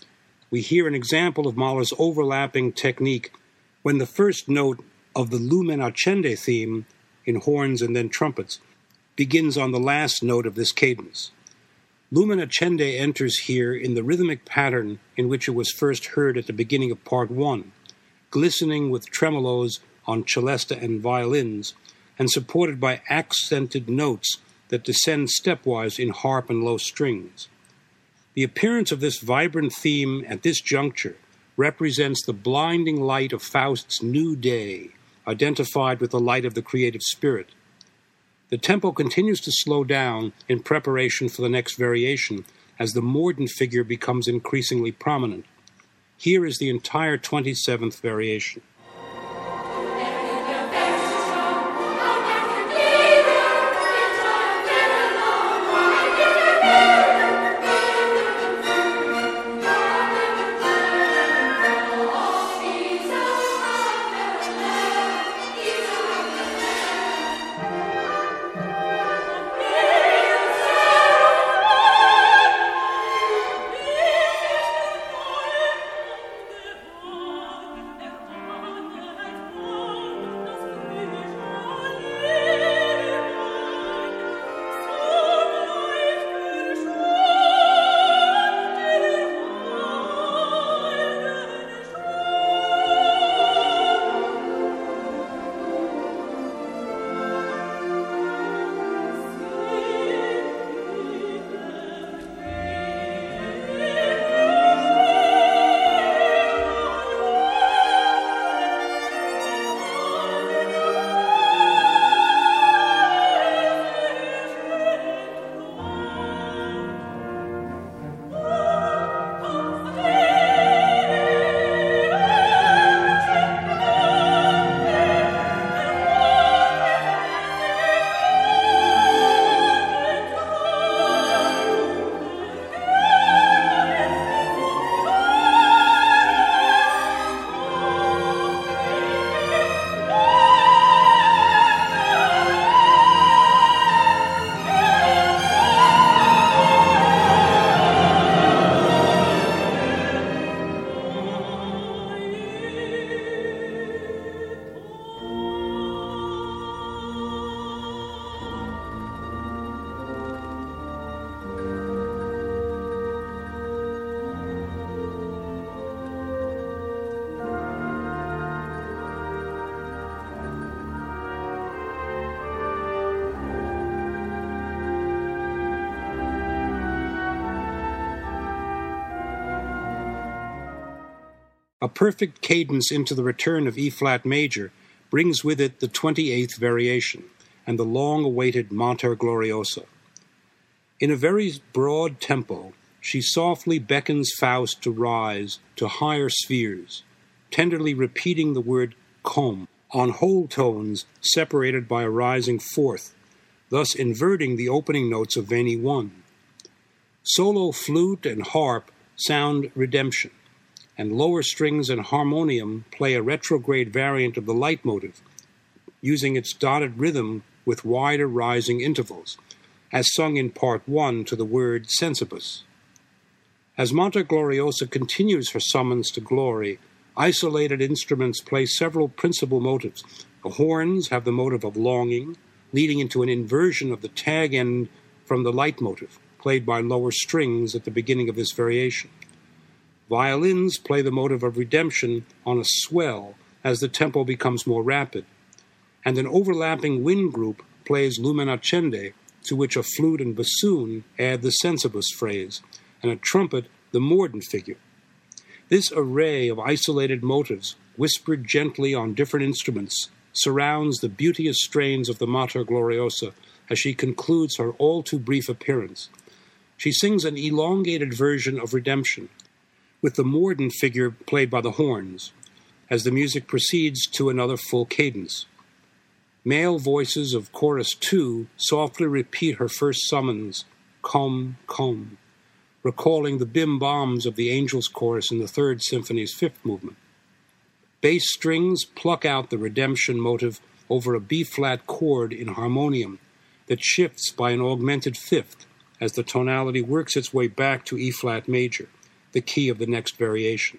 we hear an example of Mahler's overlapping technique when the first note of the Lumen Accende theme in horns and then trumpets begins on the last note of this cadence. Lumen Accende enters here in the rhythmic pattern in which it was first heard at the beginning of part one, glistening with tremolos on celesta and violins, and supported by accented notes that descend stepwise in harp and low strings. The appearance of this vibrant theme at this juncture represents the blinding light of Faust's new day, identified with the light of the creative spirit. The tempo continues to slow down in preparation for the next variation as the mordent figure becomes increasingly prominent. Here is the entire 27th variation. Perfect cadence into the return of E flat major brings with it the 28th variation and the long awaited Mater Gloriosa. In a very broad tempo, she softly beckons Faust to rise to higher spheres, tenderly repeating the word come on whole tones separated by a rising fourth, thus inverting the opening notes of Veni 1. Solo flute and harp sound redemption, and lower strings and harmonium play a retrograde variant of the leitmotif, using its dotted rhythm with wider rising intervals, as sung in part 1 to the word sensibus. As Mater Gloriosa continues her summons to glory, isolated instruments play several principal motives. The horns have the motive of longing, leading into an inversion of the tag end from the leitmotif, played by lower strings at the beginning of this variation. Violins play the motive of redemption on a swell as the tempo becomes more rapid, and an overlapping wind group plays Lumen Accende, to which a flute and bassoon add the sensibus phrase, and a trumpet the mordent figure. This array of isolated motives, whispered gently on different instruments, surrounds the beauteous strains of the Mater Gloriosa as she concludes her all too brief appearance. She sings an elongated version of Redemption, with the mordent figure played by the horns, as the music proceeds to another full cadence. Male voices of chorus two softly repeat her first summons, Come, come, recalling the bim bombs of the Angels chorus in the Third Symphony's fifth movement. Bass strings pluck out the redemption motive over a B flat chord in harmonium that shifts by an augmented fifth as the tonality works its way back to E flat major, the key of the next variation.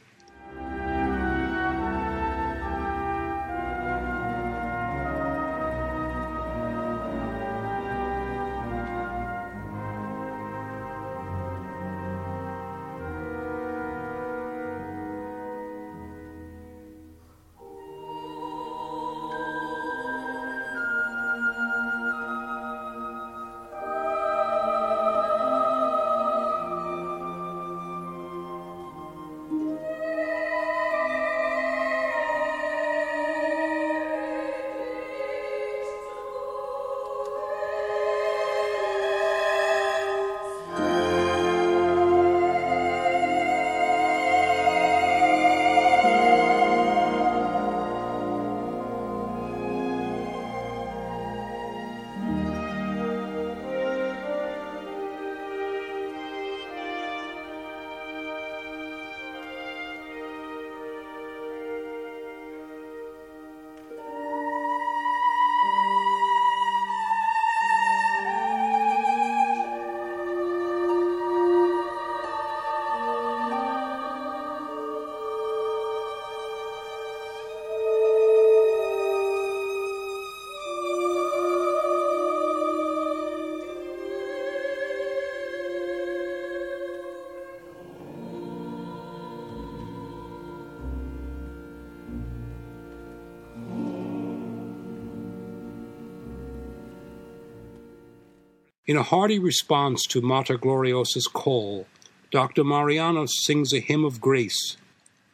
In a hearty response to Mater Gloriosa's call, Dr. Marianus sings a hymn of grace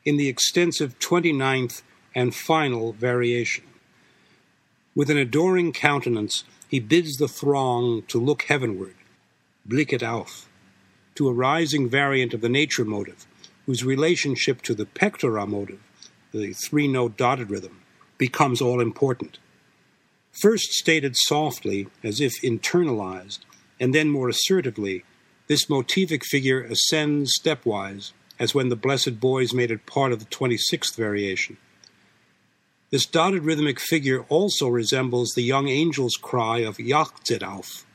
in the extensive 29th and final variation. With an adoring countenance, he bids the throng to look heavenward, blicket auf, to a rising variant of the nature motive, whose relationship to the pectora motive, the three note dotted rhythm, becomes all important. First stated softly, as if internalized, and then more assertively, this motivic figure ascends stepwise, as when the Blessed Boys made it part of the 26th variation. This dotted rhythmic figure also resembles the young angel's cry of Jauchzet auf.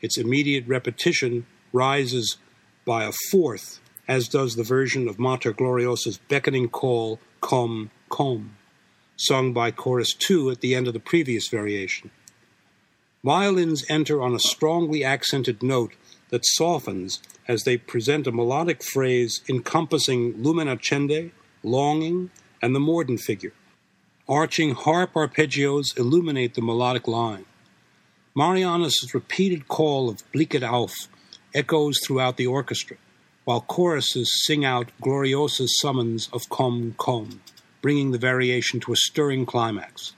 Its immediate repetition rises by a fourth, as does the version of Mater Gloriosa's beckoning call, Come, Come sung by chorus 2 at the end of the previous variation. Violins enter on a strongly accented note that softens as they present a melodic phrase encompassing lumen accende, longing, and the mordent figure. Arching harp arpeggios illuminate the melodic line. Marianus' repeated call of Blicket auf echoes throughout the orchestra, while choruses sing out Gloriosa's summons of Come, Come, bringing the variation to a stirring climax.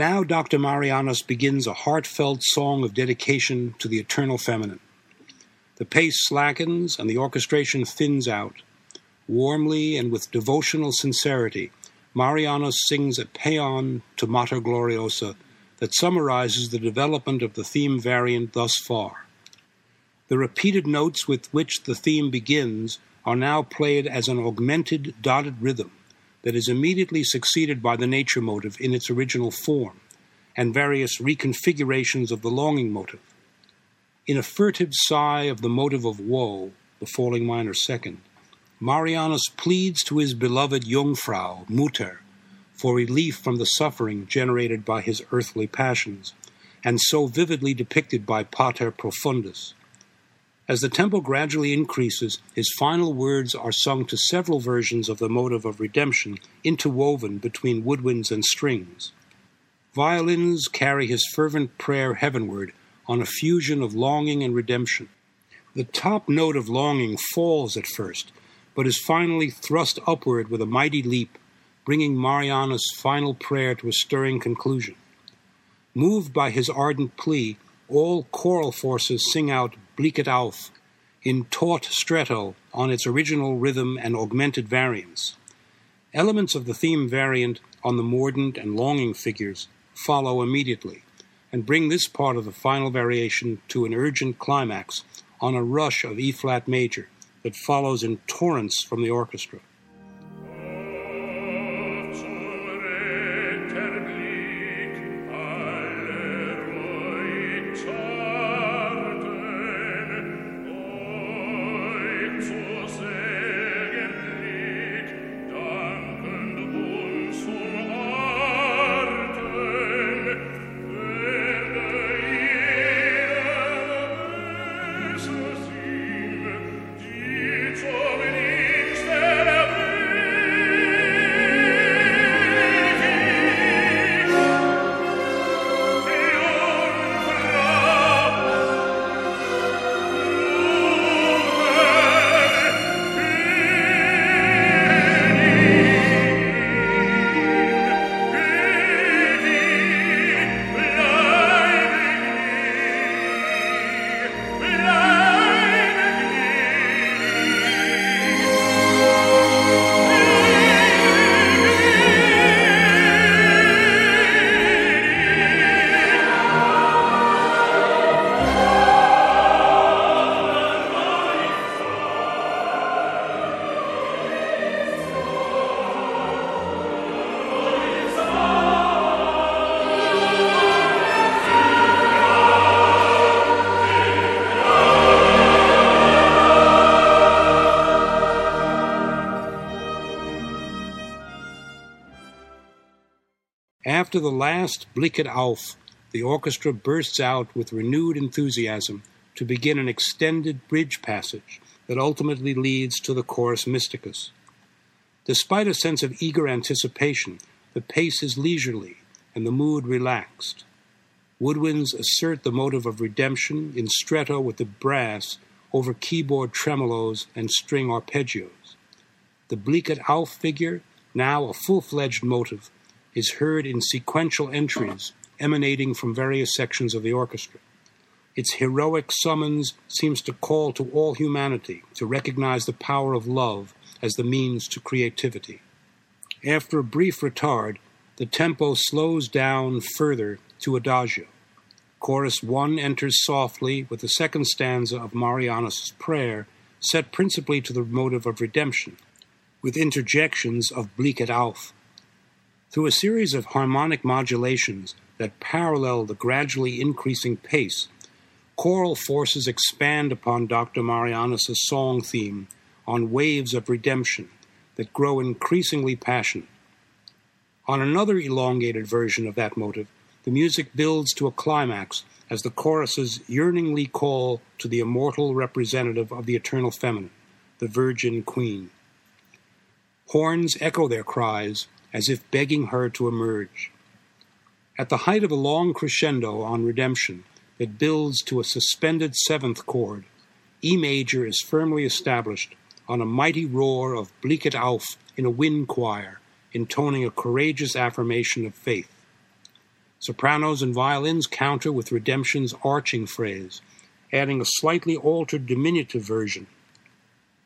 Now Dr. Marianus begins a heartfelt song of dedication to the eternal feminine. The pace slackens and the orchestration thins out. Warmly and with devotional sincerity, Marianus sings a paean to Mater Gloriosa that summarizes the development of the theme variant thus far. The repeated notes with which the theme begins are now played as an augmented dotted rhythm that is immediately succeeded by the nature motive in its original form, and various reconfigurations of the longing motive. In a furtive sigh of the motive of woe, the falling minor second, Marianus pleads to his beloved Jungfrau, Mutter, for relief from the suffering generated by his earthly passions, and so vividly depicted by Pater Profundus. As the tempo gradually increases, his final words are sung to several versions of the motive of redemption interwoven between woodwinds and strings. Violins carry his fervent prayer heavenward on a fusion of longing and redemption. The top note of longing falls at first, but is finally thrust upward with a mighty leap, bringing Marianus' final prayer to a stirring conclusion. Moved by his ardent plea, all choral forces sing out Blicket auf in taut stretto on its original rhythm and augmented variants. Elements of the theme variant on the mordent and longing figures follow immediately and bring this part of the final variation to an urgent climax on a rush of E flat major that follows in torrents from the orchestra. After the last Blicket auf, the orchestra bursts out with renewed enthusiasm to begin an extended bridge passage that ultimately leads to the chorus mysticus. Despite a sense of eager anticipation, the pace is leisurely and the mood relaxed. Woodwinds assert the motive of redemption in stretto with the brass over keyboard tremolos and string arpeggios. The Blicket auf figure, now a full fledged motive, is heard in sequential entries emanating from various sections of the orchestra. Its heroic summons seems to call to all humanity to recognize the power of love as the means to creativity. After a brief retard, the tempo slows down further to adagio. Chorus 1 enters softly with the second stanza of Marianus' prayer, set principally to the motive of redemption, with interjections of Blicket auf, through a series of harmonic modulations that parallel the gradually increasing pace, choral forces expand upon Dr. Marianus' song theme on waves of redemption that grow increasingly passionate. On another elongated version of that motive, the music builds to a climax as the choruses yearningly call to the immortal representative of the eternal feminine, the Virgin Queen. Horns echo their cries as if begging her to emerge. At the height of a long crescendo on redemption that builds to a suspended seventh chord, E major is firmly established on a mighty roar of Blicket auf in a wind choir, intoning a courageous affirmation of faith. Sopranos and violins counter with redemption's arching phrase, adding a slightly altered diminutive version.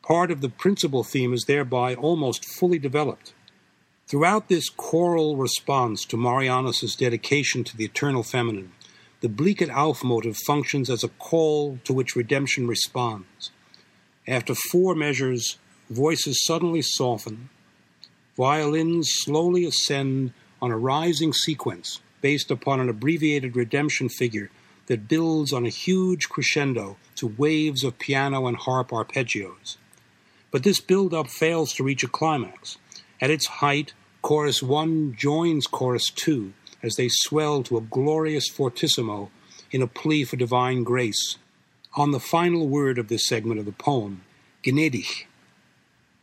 Part of the principal theme is thereby almost fully developed. Throughout this choral response to Marianus's dedication to the eternal feminine, the Blicket auf motive functions as a call to which redemption responds. After four measures, voices suddenly soften, violins slowly ascend on a rising sequence based upon an abbreviated redemption figure that builds on a huge crescendo to waves of piano and harp arpeggios. But this build up fails to reach a climax. At its height, Chorus 1 joins Chorus 2 as they swell to a glorious fortissimo in a plea for divine grace. On the final word of this segment of the poem, Gnädig.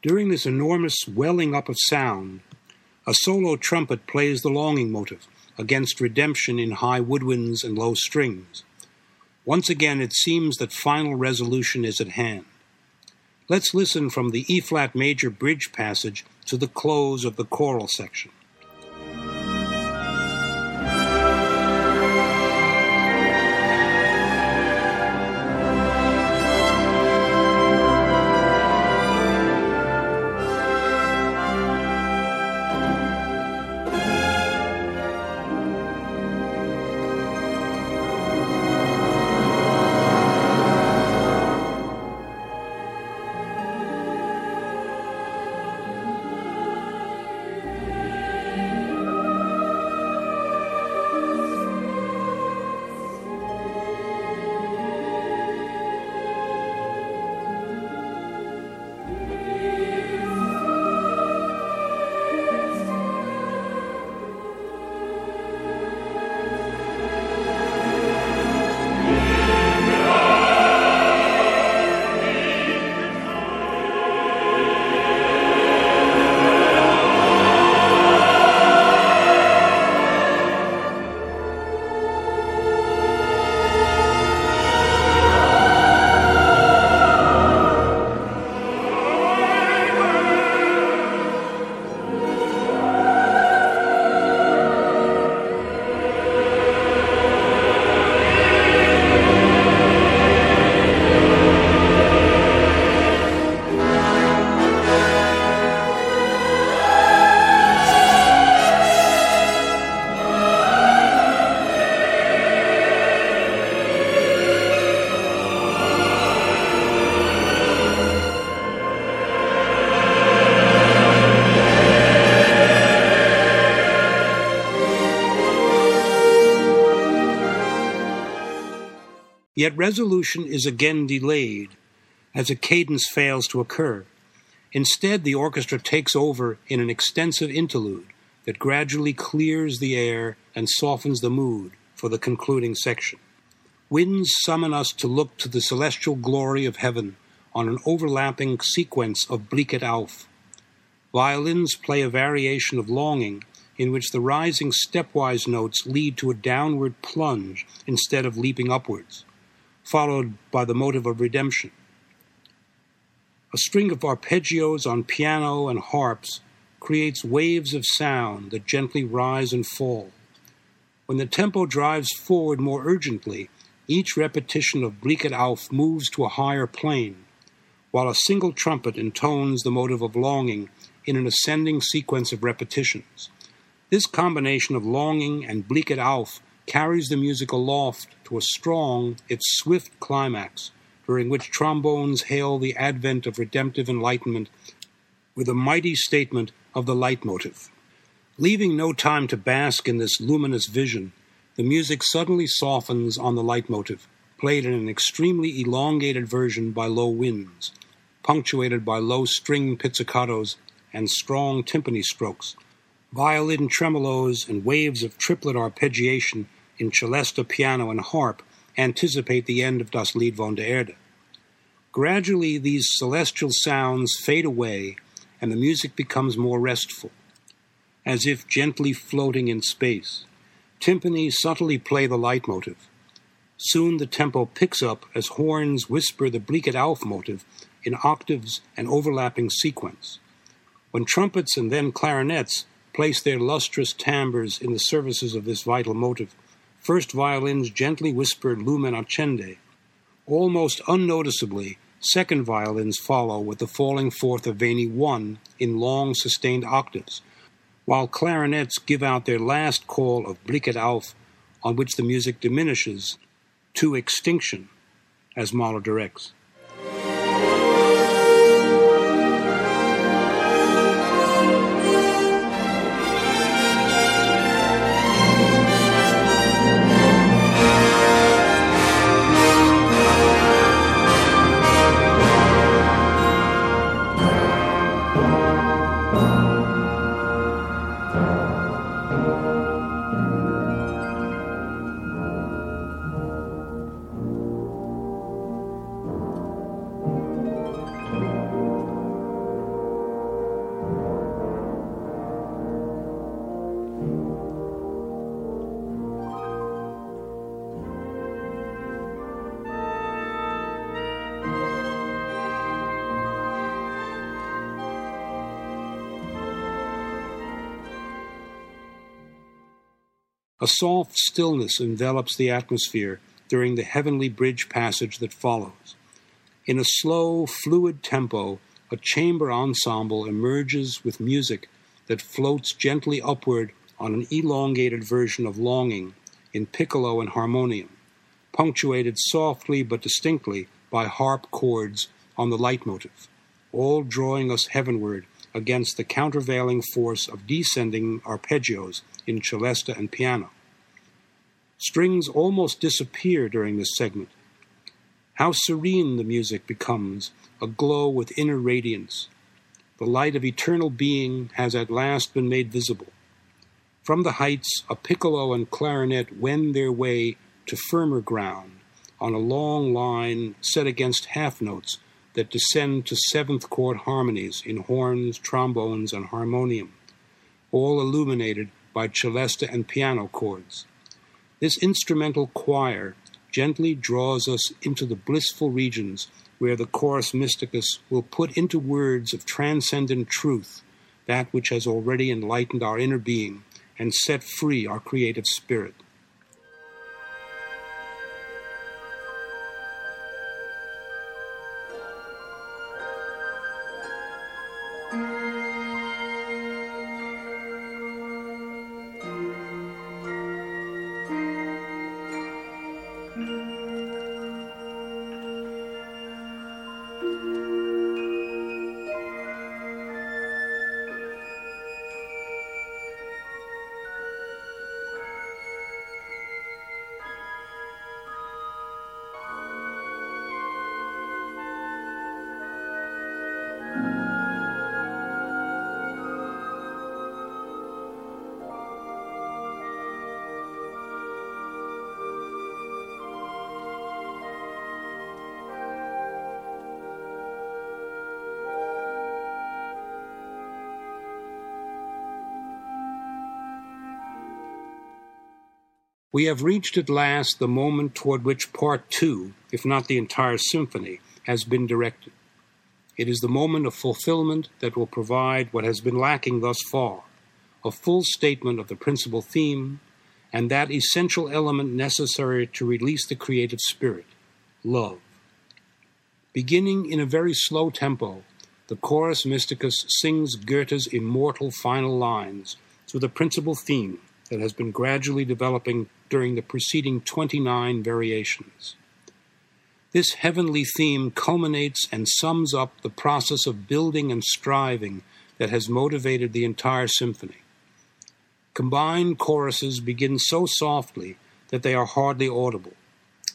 During this enormous welling up of sound, a solo trumpet plays the longing motive against redemption in high woodwinds and low strings. Once again, it seems that final resolution is at hand. Let's listen from the E flat major bridge passage to the close of the choral section. Yet resolution is again delayed as a cadence fails to occur. Instead, the orchestra takes over in an extensive interlude that gradually clears the air and softens the mood for the concluding section. Winds summon us to look to the celestial glory of heaven on an overlapping sequence of Blicket auf. Violins play a variation of longing in which the rising stepwise notes lead to a downward plunge instead of leaping upwards followed by the motive of redemption. A string of arpeggios on piano and harps creates waves of sound that gently rise and fall. When the tempo drives forward more urgently, each repetition of Blicket auf moves to a higher plane, while a single trumpet intones the motive of longing in an ascending sequence of repetitions. This combination of longing and Blicket auf carries the music aloft a strong, if swift climax, during which trombones hail the advent of redemptive enlightenment with a mighty statement of the leitmotif. Leaving no time to bask in this luminous vision, the music suddenly softens on the leitmotif, played in an extremely elongated version by low winds, punctuated by low string pizzicatos and strong timpani strokes, violin tremolos, and waves of triplet arpeggiation in celesta, piano, and harp anticipate the end of Das Lied von der Erde. Gradually, these celestial sounds fade away and the music becomes more restful, as if gently floating in space. Timpani subtly play the leitmotif. Soon the tempo picks up as horns whisper the Blicket auf motive in octaves and overlapping sequence. When trumpets and then clarinets place their lustrous timbres in the services of this vital motive, first violins gently whisper Lumen accende. Almost unnoticeably, second violins follow with the falling fourth of Veni 1 in long sustained octaves, while clarinets give out their last call of Blicket auf, on which the music diminishes to extinction, as Mahler directs. A soft stillness envelops the atmosphere during the heavenly bridge passage that follows. In a slow, fluid tempo, a chamber ensemble emerges with music that floats gently upward on an elongated version of Longing in piccolo and harmonium, punctuated softly but distinctly by harp chords on the leitmotif, all drawing us heavenward against the countervailing force of descending arpeggios in celesta and piano. Strings almost disappear during this segment. How serene the music becomes, aglow with inner radiance. The light of eternal being has at last been made visible. From the heights, a piccolo and clarinet wend their way to firmer ground on a long line set against half notes that descend to seventh chord harmonies in horns, trombones, and harmonium, all illuminated by celesta and piano chords. This instrumental choir gently draws us into the blissful regions where the chorus mysticus will put into words of transcendent truth that which has already enlightened our inner being and set free our creative spirit. We have reached at last the moment toward which Part Two, if not the entire symphony, has been directed. It is the moment of fulfillment that will provide what has been lacking thus far a full statement of the principal theme and that essential element necessary to release the creative spirit love. Beginning in a very slow tempo, the chorus mysticus sings Goethe's immortal final lines to the principal theme that has been gradually developing during the preceding 29 variations. This heavenly theme culminates and sums up the process of building and striving that has motivated the entire symphony. Combined choruses begin so softly that they are hardly audible.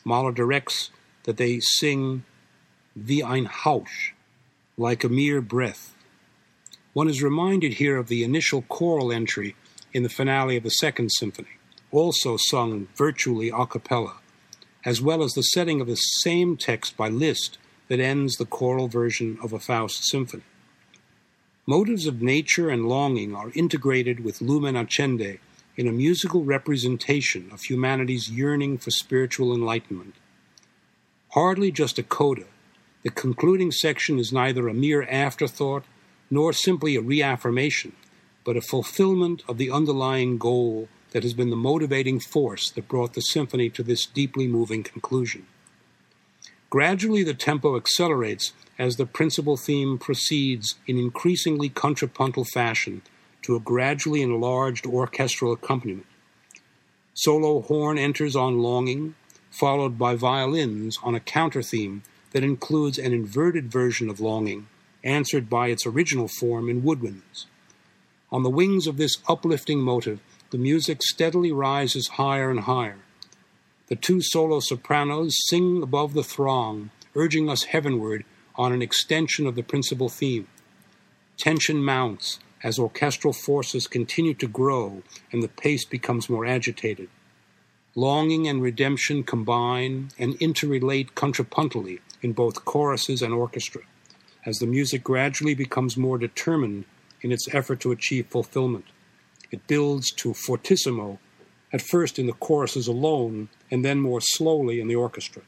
Mahler directs that they sing wie ein Hauch, like a mere breath. One is reminded here of the initial choral entry in the finale of the Second Symphony, also sung virtually a cappella, as well as the setting of the same text by Liszt that ends the choral version of a Faust symphony. Motives of nature and longing are integrated with Lumen Accende in a musical representation of humanity's yearning for spiritual enlightenment. Hardly just a coda, the concluding section is neither a mere afterthought nor simply a reaffirmation, but a fulfillment of the underlying goal that has been the motivating force that brought the symphony to this deeply moving conclusion. Gradually, the tempo accelerates as the principal theme proceeds in increasingly contrapuntal fashion to a gradually enlarged orchestral accompaniment. Solo horn enters on longing, followed by violins on a counter theme that includes an inverted version of longing, answered by its original form in woodwinds. On the wings of this uplifting motive, the music steadily rises higher and higher. The two solo sopranos sing above the throng, urging us heavenward on an extension of the principal theme. Tension mounts as orchestral forces continue to grow and the pace becomes more agitated. Longing and redemption combine and interrelate contrapuntally in both choruses and orchestra, as the music gradually becomes more determined in its effort to achieve fulfillment. It builds to fortissimo, at first in the choruses alone, and then more slowly in the orchestra.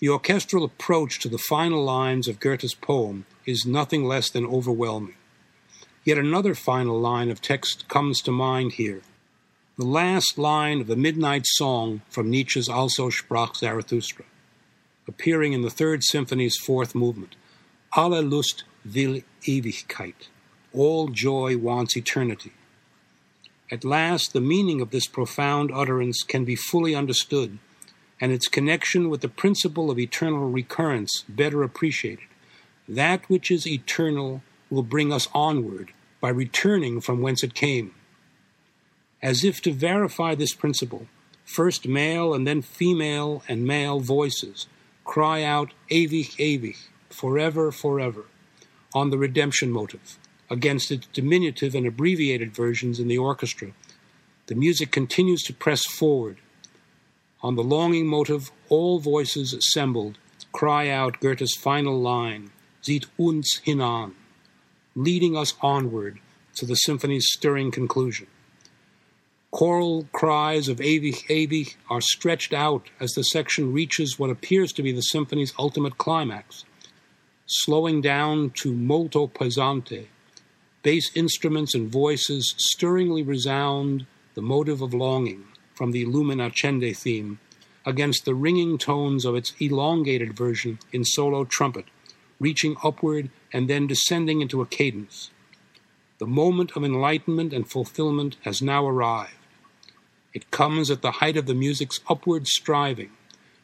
The orchestral approach to the final lines of Goethe's poem is nothing less than overwhelming. Yet another final line of text comes to mind here. The last line of the Midnight Song from Nietzsche's Also sprach Zarathustra, appearing in the Third Symphony's fourth movement. Alle Lust will Ewigkeit. All joy wants eternity. At last, the meaning of this profound utterance can be fully understood, and its connection with the principle of eternal recurrence better appreciated. That which is eternal will bring us onward by returning from whence it came. As if to verify this principle, first male and then female and male voices cry out ewig, ewig, forever, forever, on the redemption motive against its diminutive and abbreviated versions in the orchestra. The music continues to press forward. On the longing motive, all voices assembled cry out Goethe's final line, Zieht uns hinan, leading us onward to the symphony's stirring conclusion. Choral cries of Ewig, Ewig are stretched out as the section reaches what appears to be the symphony's ultimate climax, slowing down to molto pesante, Bass instruments and voices stirringly resound the motive of longing from the Lumen Accende theme against the ringing tones of its elongated version in solo trumpet, reaching upward and then descending into a cadence. The moment of enlightenment and fulfillment has now arrived. It comes at the height of the music's upward striving,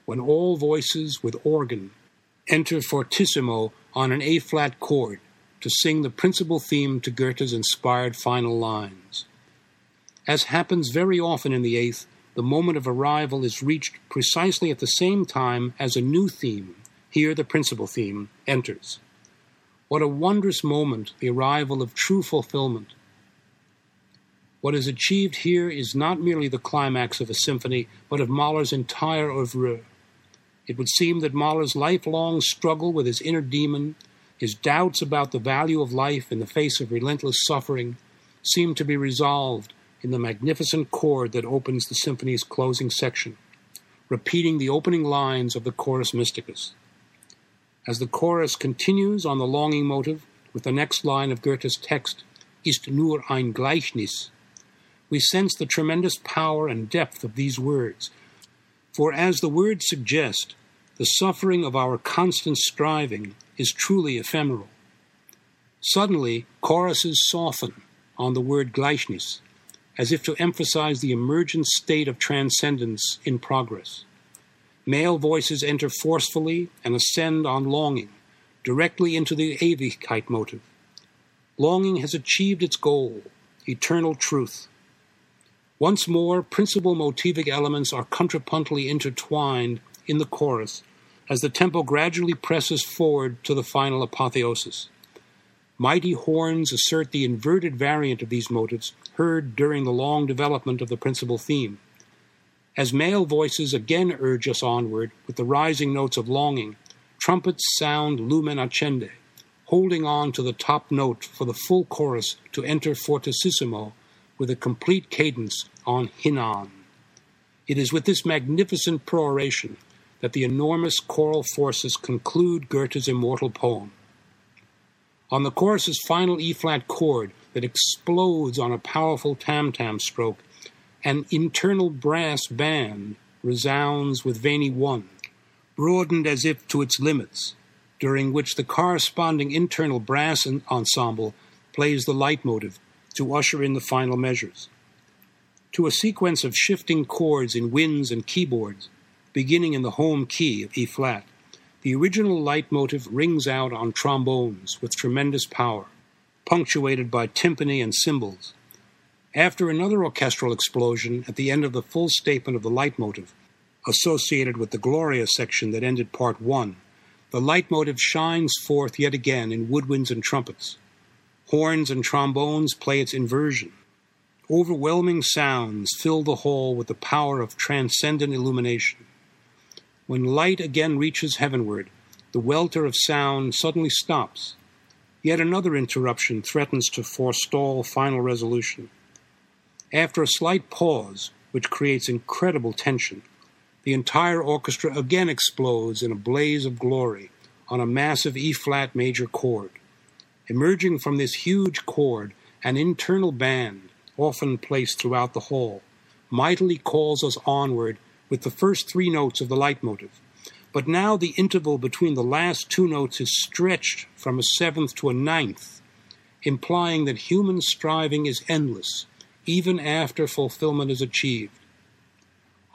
when all voices with organ enter fortissimo on an A flat chord, to sing the principal theme to Goethe's inspired final lines. As happens very often in the Eighth, the moment of arrival is reached precisely at the same time as a new theme, here the principal theme, enters. What a wondrous moment, the arrival of true fulfillment. What is achieved here is not merely the climax of a symphony, but of Mahler's entire oeuvre. It would seem that Mahler's lifelong struggle with his inner demon his doubts about the value of life in the face of relentless suffering seem to be resolved in the magnificent chord that opens the symphony's closing section, repeating the opening lines of the chorus mysticus. As the chorus continues on the longing motive with the next line of Goethe's text, Ist nur ein Gleichnis, we sense the tremendous power and depth of these words. For as the words suggest, the suffering of our constant striving is truly ephemeral. Suddenly, choruses soften on the word Gleichnis, as if to emphasize the emergent state of transcendence in progress. Male voices enter forcefully and ascend on longing, directly into the Ewigkeit motive. Longing has achieved its goal, eternal truth. Once more, principal motivic elements are contrapuntally intertwined in the chorus as the tempo gradually presses forward to the final apotheosis. Mighty horns assert the inverted variant of these motives heard during the long development of the principal theme. As male voices again urge us onward with the rising notes of longing, trumpets sound lumen accende, holding on to the top note for the full chorus to enter fortissimo with a complete cadence on hinan. It is with this magnificent peroration that the enormous choral forces conclude Goethe's immortal poem. On the chorus's final E flat chord that explodes on a powerful tam tam stroke, an internal brass band resounds with Veni one, broadened as if to its limits, during which the corresponding internal brass ensemble plays the leitmotif to usher in the final measures. To a sequence of shifting chords in winds and keyboards, beginning in the home key of E flat. The original leitmotif rings out on trombones with tremendous power, punctuated by timpani and cymbals. After another orchestral explosion at the end of the full statement of the leitmotif, associated with the Gloria section that ended part one, the leitmotif shines forth yet again in woodwinds and trumpets. Horns and trombones play its inversion. Overwhelming sounds fill the hall with the power of transcendent illumination. When light again reaches heavenward, the welter of sound suddenly stops. Yet another interruption threatens to forestall final resolution. After a slight pause, which creates incredible tension, the entire orchestra again explodes in a blaze of glory on a massive E flat major chord. Emerging from this huge chord, an internal band, often placed throughout the hall, mightily calls us onward with the first three notes of the leitmotif. But now the interval between the last two notes is stretched from a seventh to a ninth, implying that human striving is endless, even after fulfillment is achieved.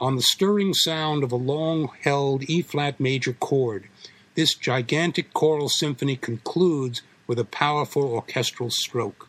On the stirring sound of a long held E flat major chord, this gigantic choral symphony concludes with a powerful orchestral stroke.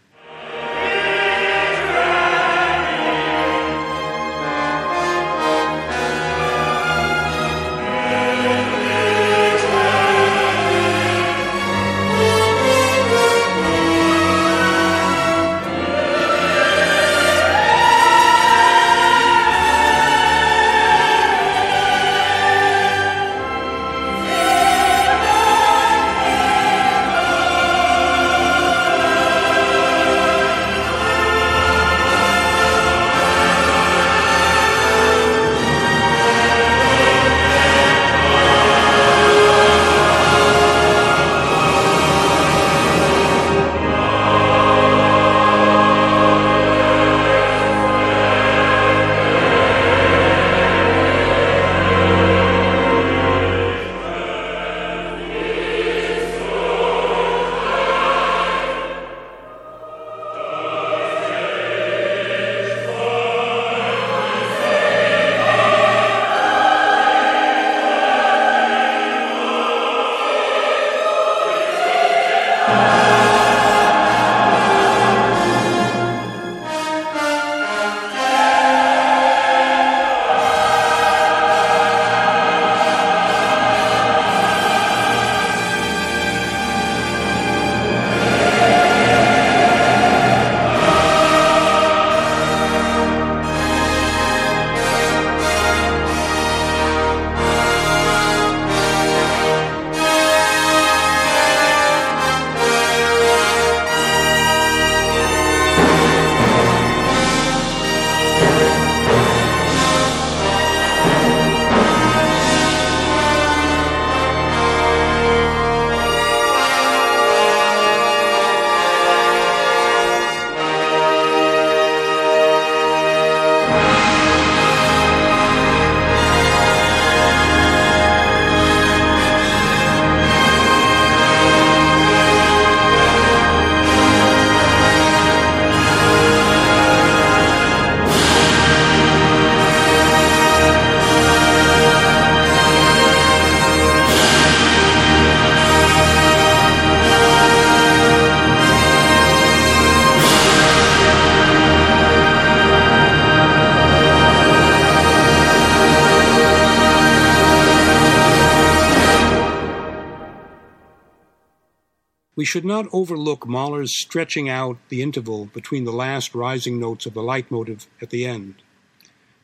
We should not overlook Mahler's stretching out the interval between the last rising notes of the leitmotif at the end.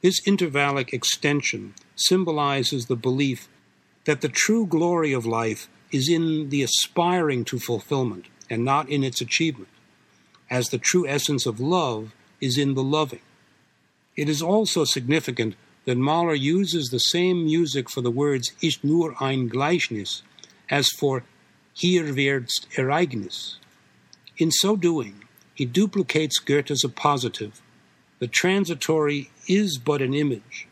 This intervallic extension symbolizes the belief that the true glory of life is in the aspiring to fulfillment and not in its achievement, as the true essence of love is in the loving. It is also significant that Mahler uses the same music for the words ist nur ein Gleichnis as for hier wird's Ereignis. In so doing, he duplicates Goethe as a positive. The transitory is but an image,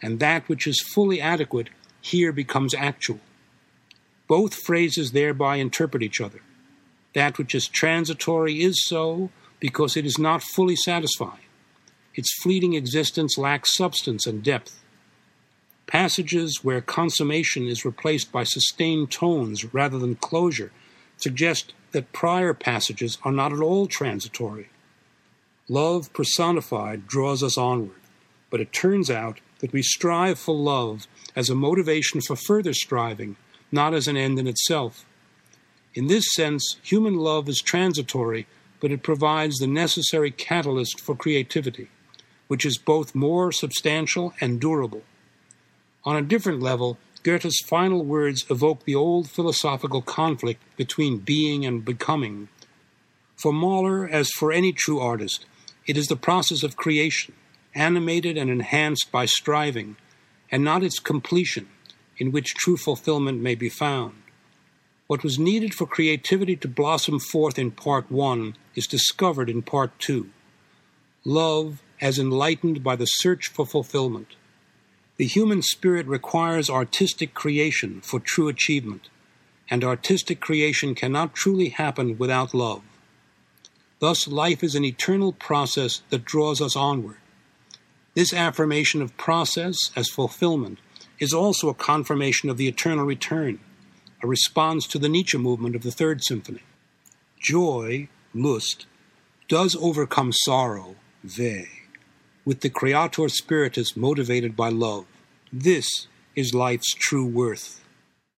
and that which is fully adequate here becomes actual. Both phrases thereby interpret each other. That which is transitory is so because it is not fully satisfying. Its fleeting existence lacks substance and depth. Passages where consummation is replaced by sustained tones rather than closure suggest that prior passages are not at all transitory. Love personified draws us onward, but it turns out that we strive for love as a motivation for further striving, not as an end in itself. In this sense, human love is transitory, but it provides the necessary catalyst for creativity, which is both more substantial and durable. On a different level, Goethe's final words evoke the old philosophical conflict between being and becoming. For Mahler, as for any true artist, it is the process of creation, animated and enhanced by striving, and not its completion, in which true fulfillment may be found. What was needed for creativity to blossom forth in part one is discovered in part two. Love as enlightened by the search for fulfillment. The human spirit requires artistic creation for true achievement, and artistic creation cannot truly happen without love. Thus, life is an eternal process that draws us onward. This affirmation of process as fulfillment is also a confirmation of the eternal return, a response to the Nietzsche movement of the Third Symphony. Joy, Lust, does overcome sorrow, Weh, with the Creator Spiritus motivated by love. This is life's true worth.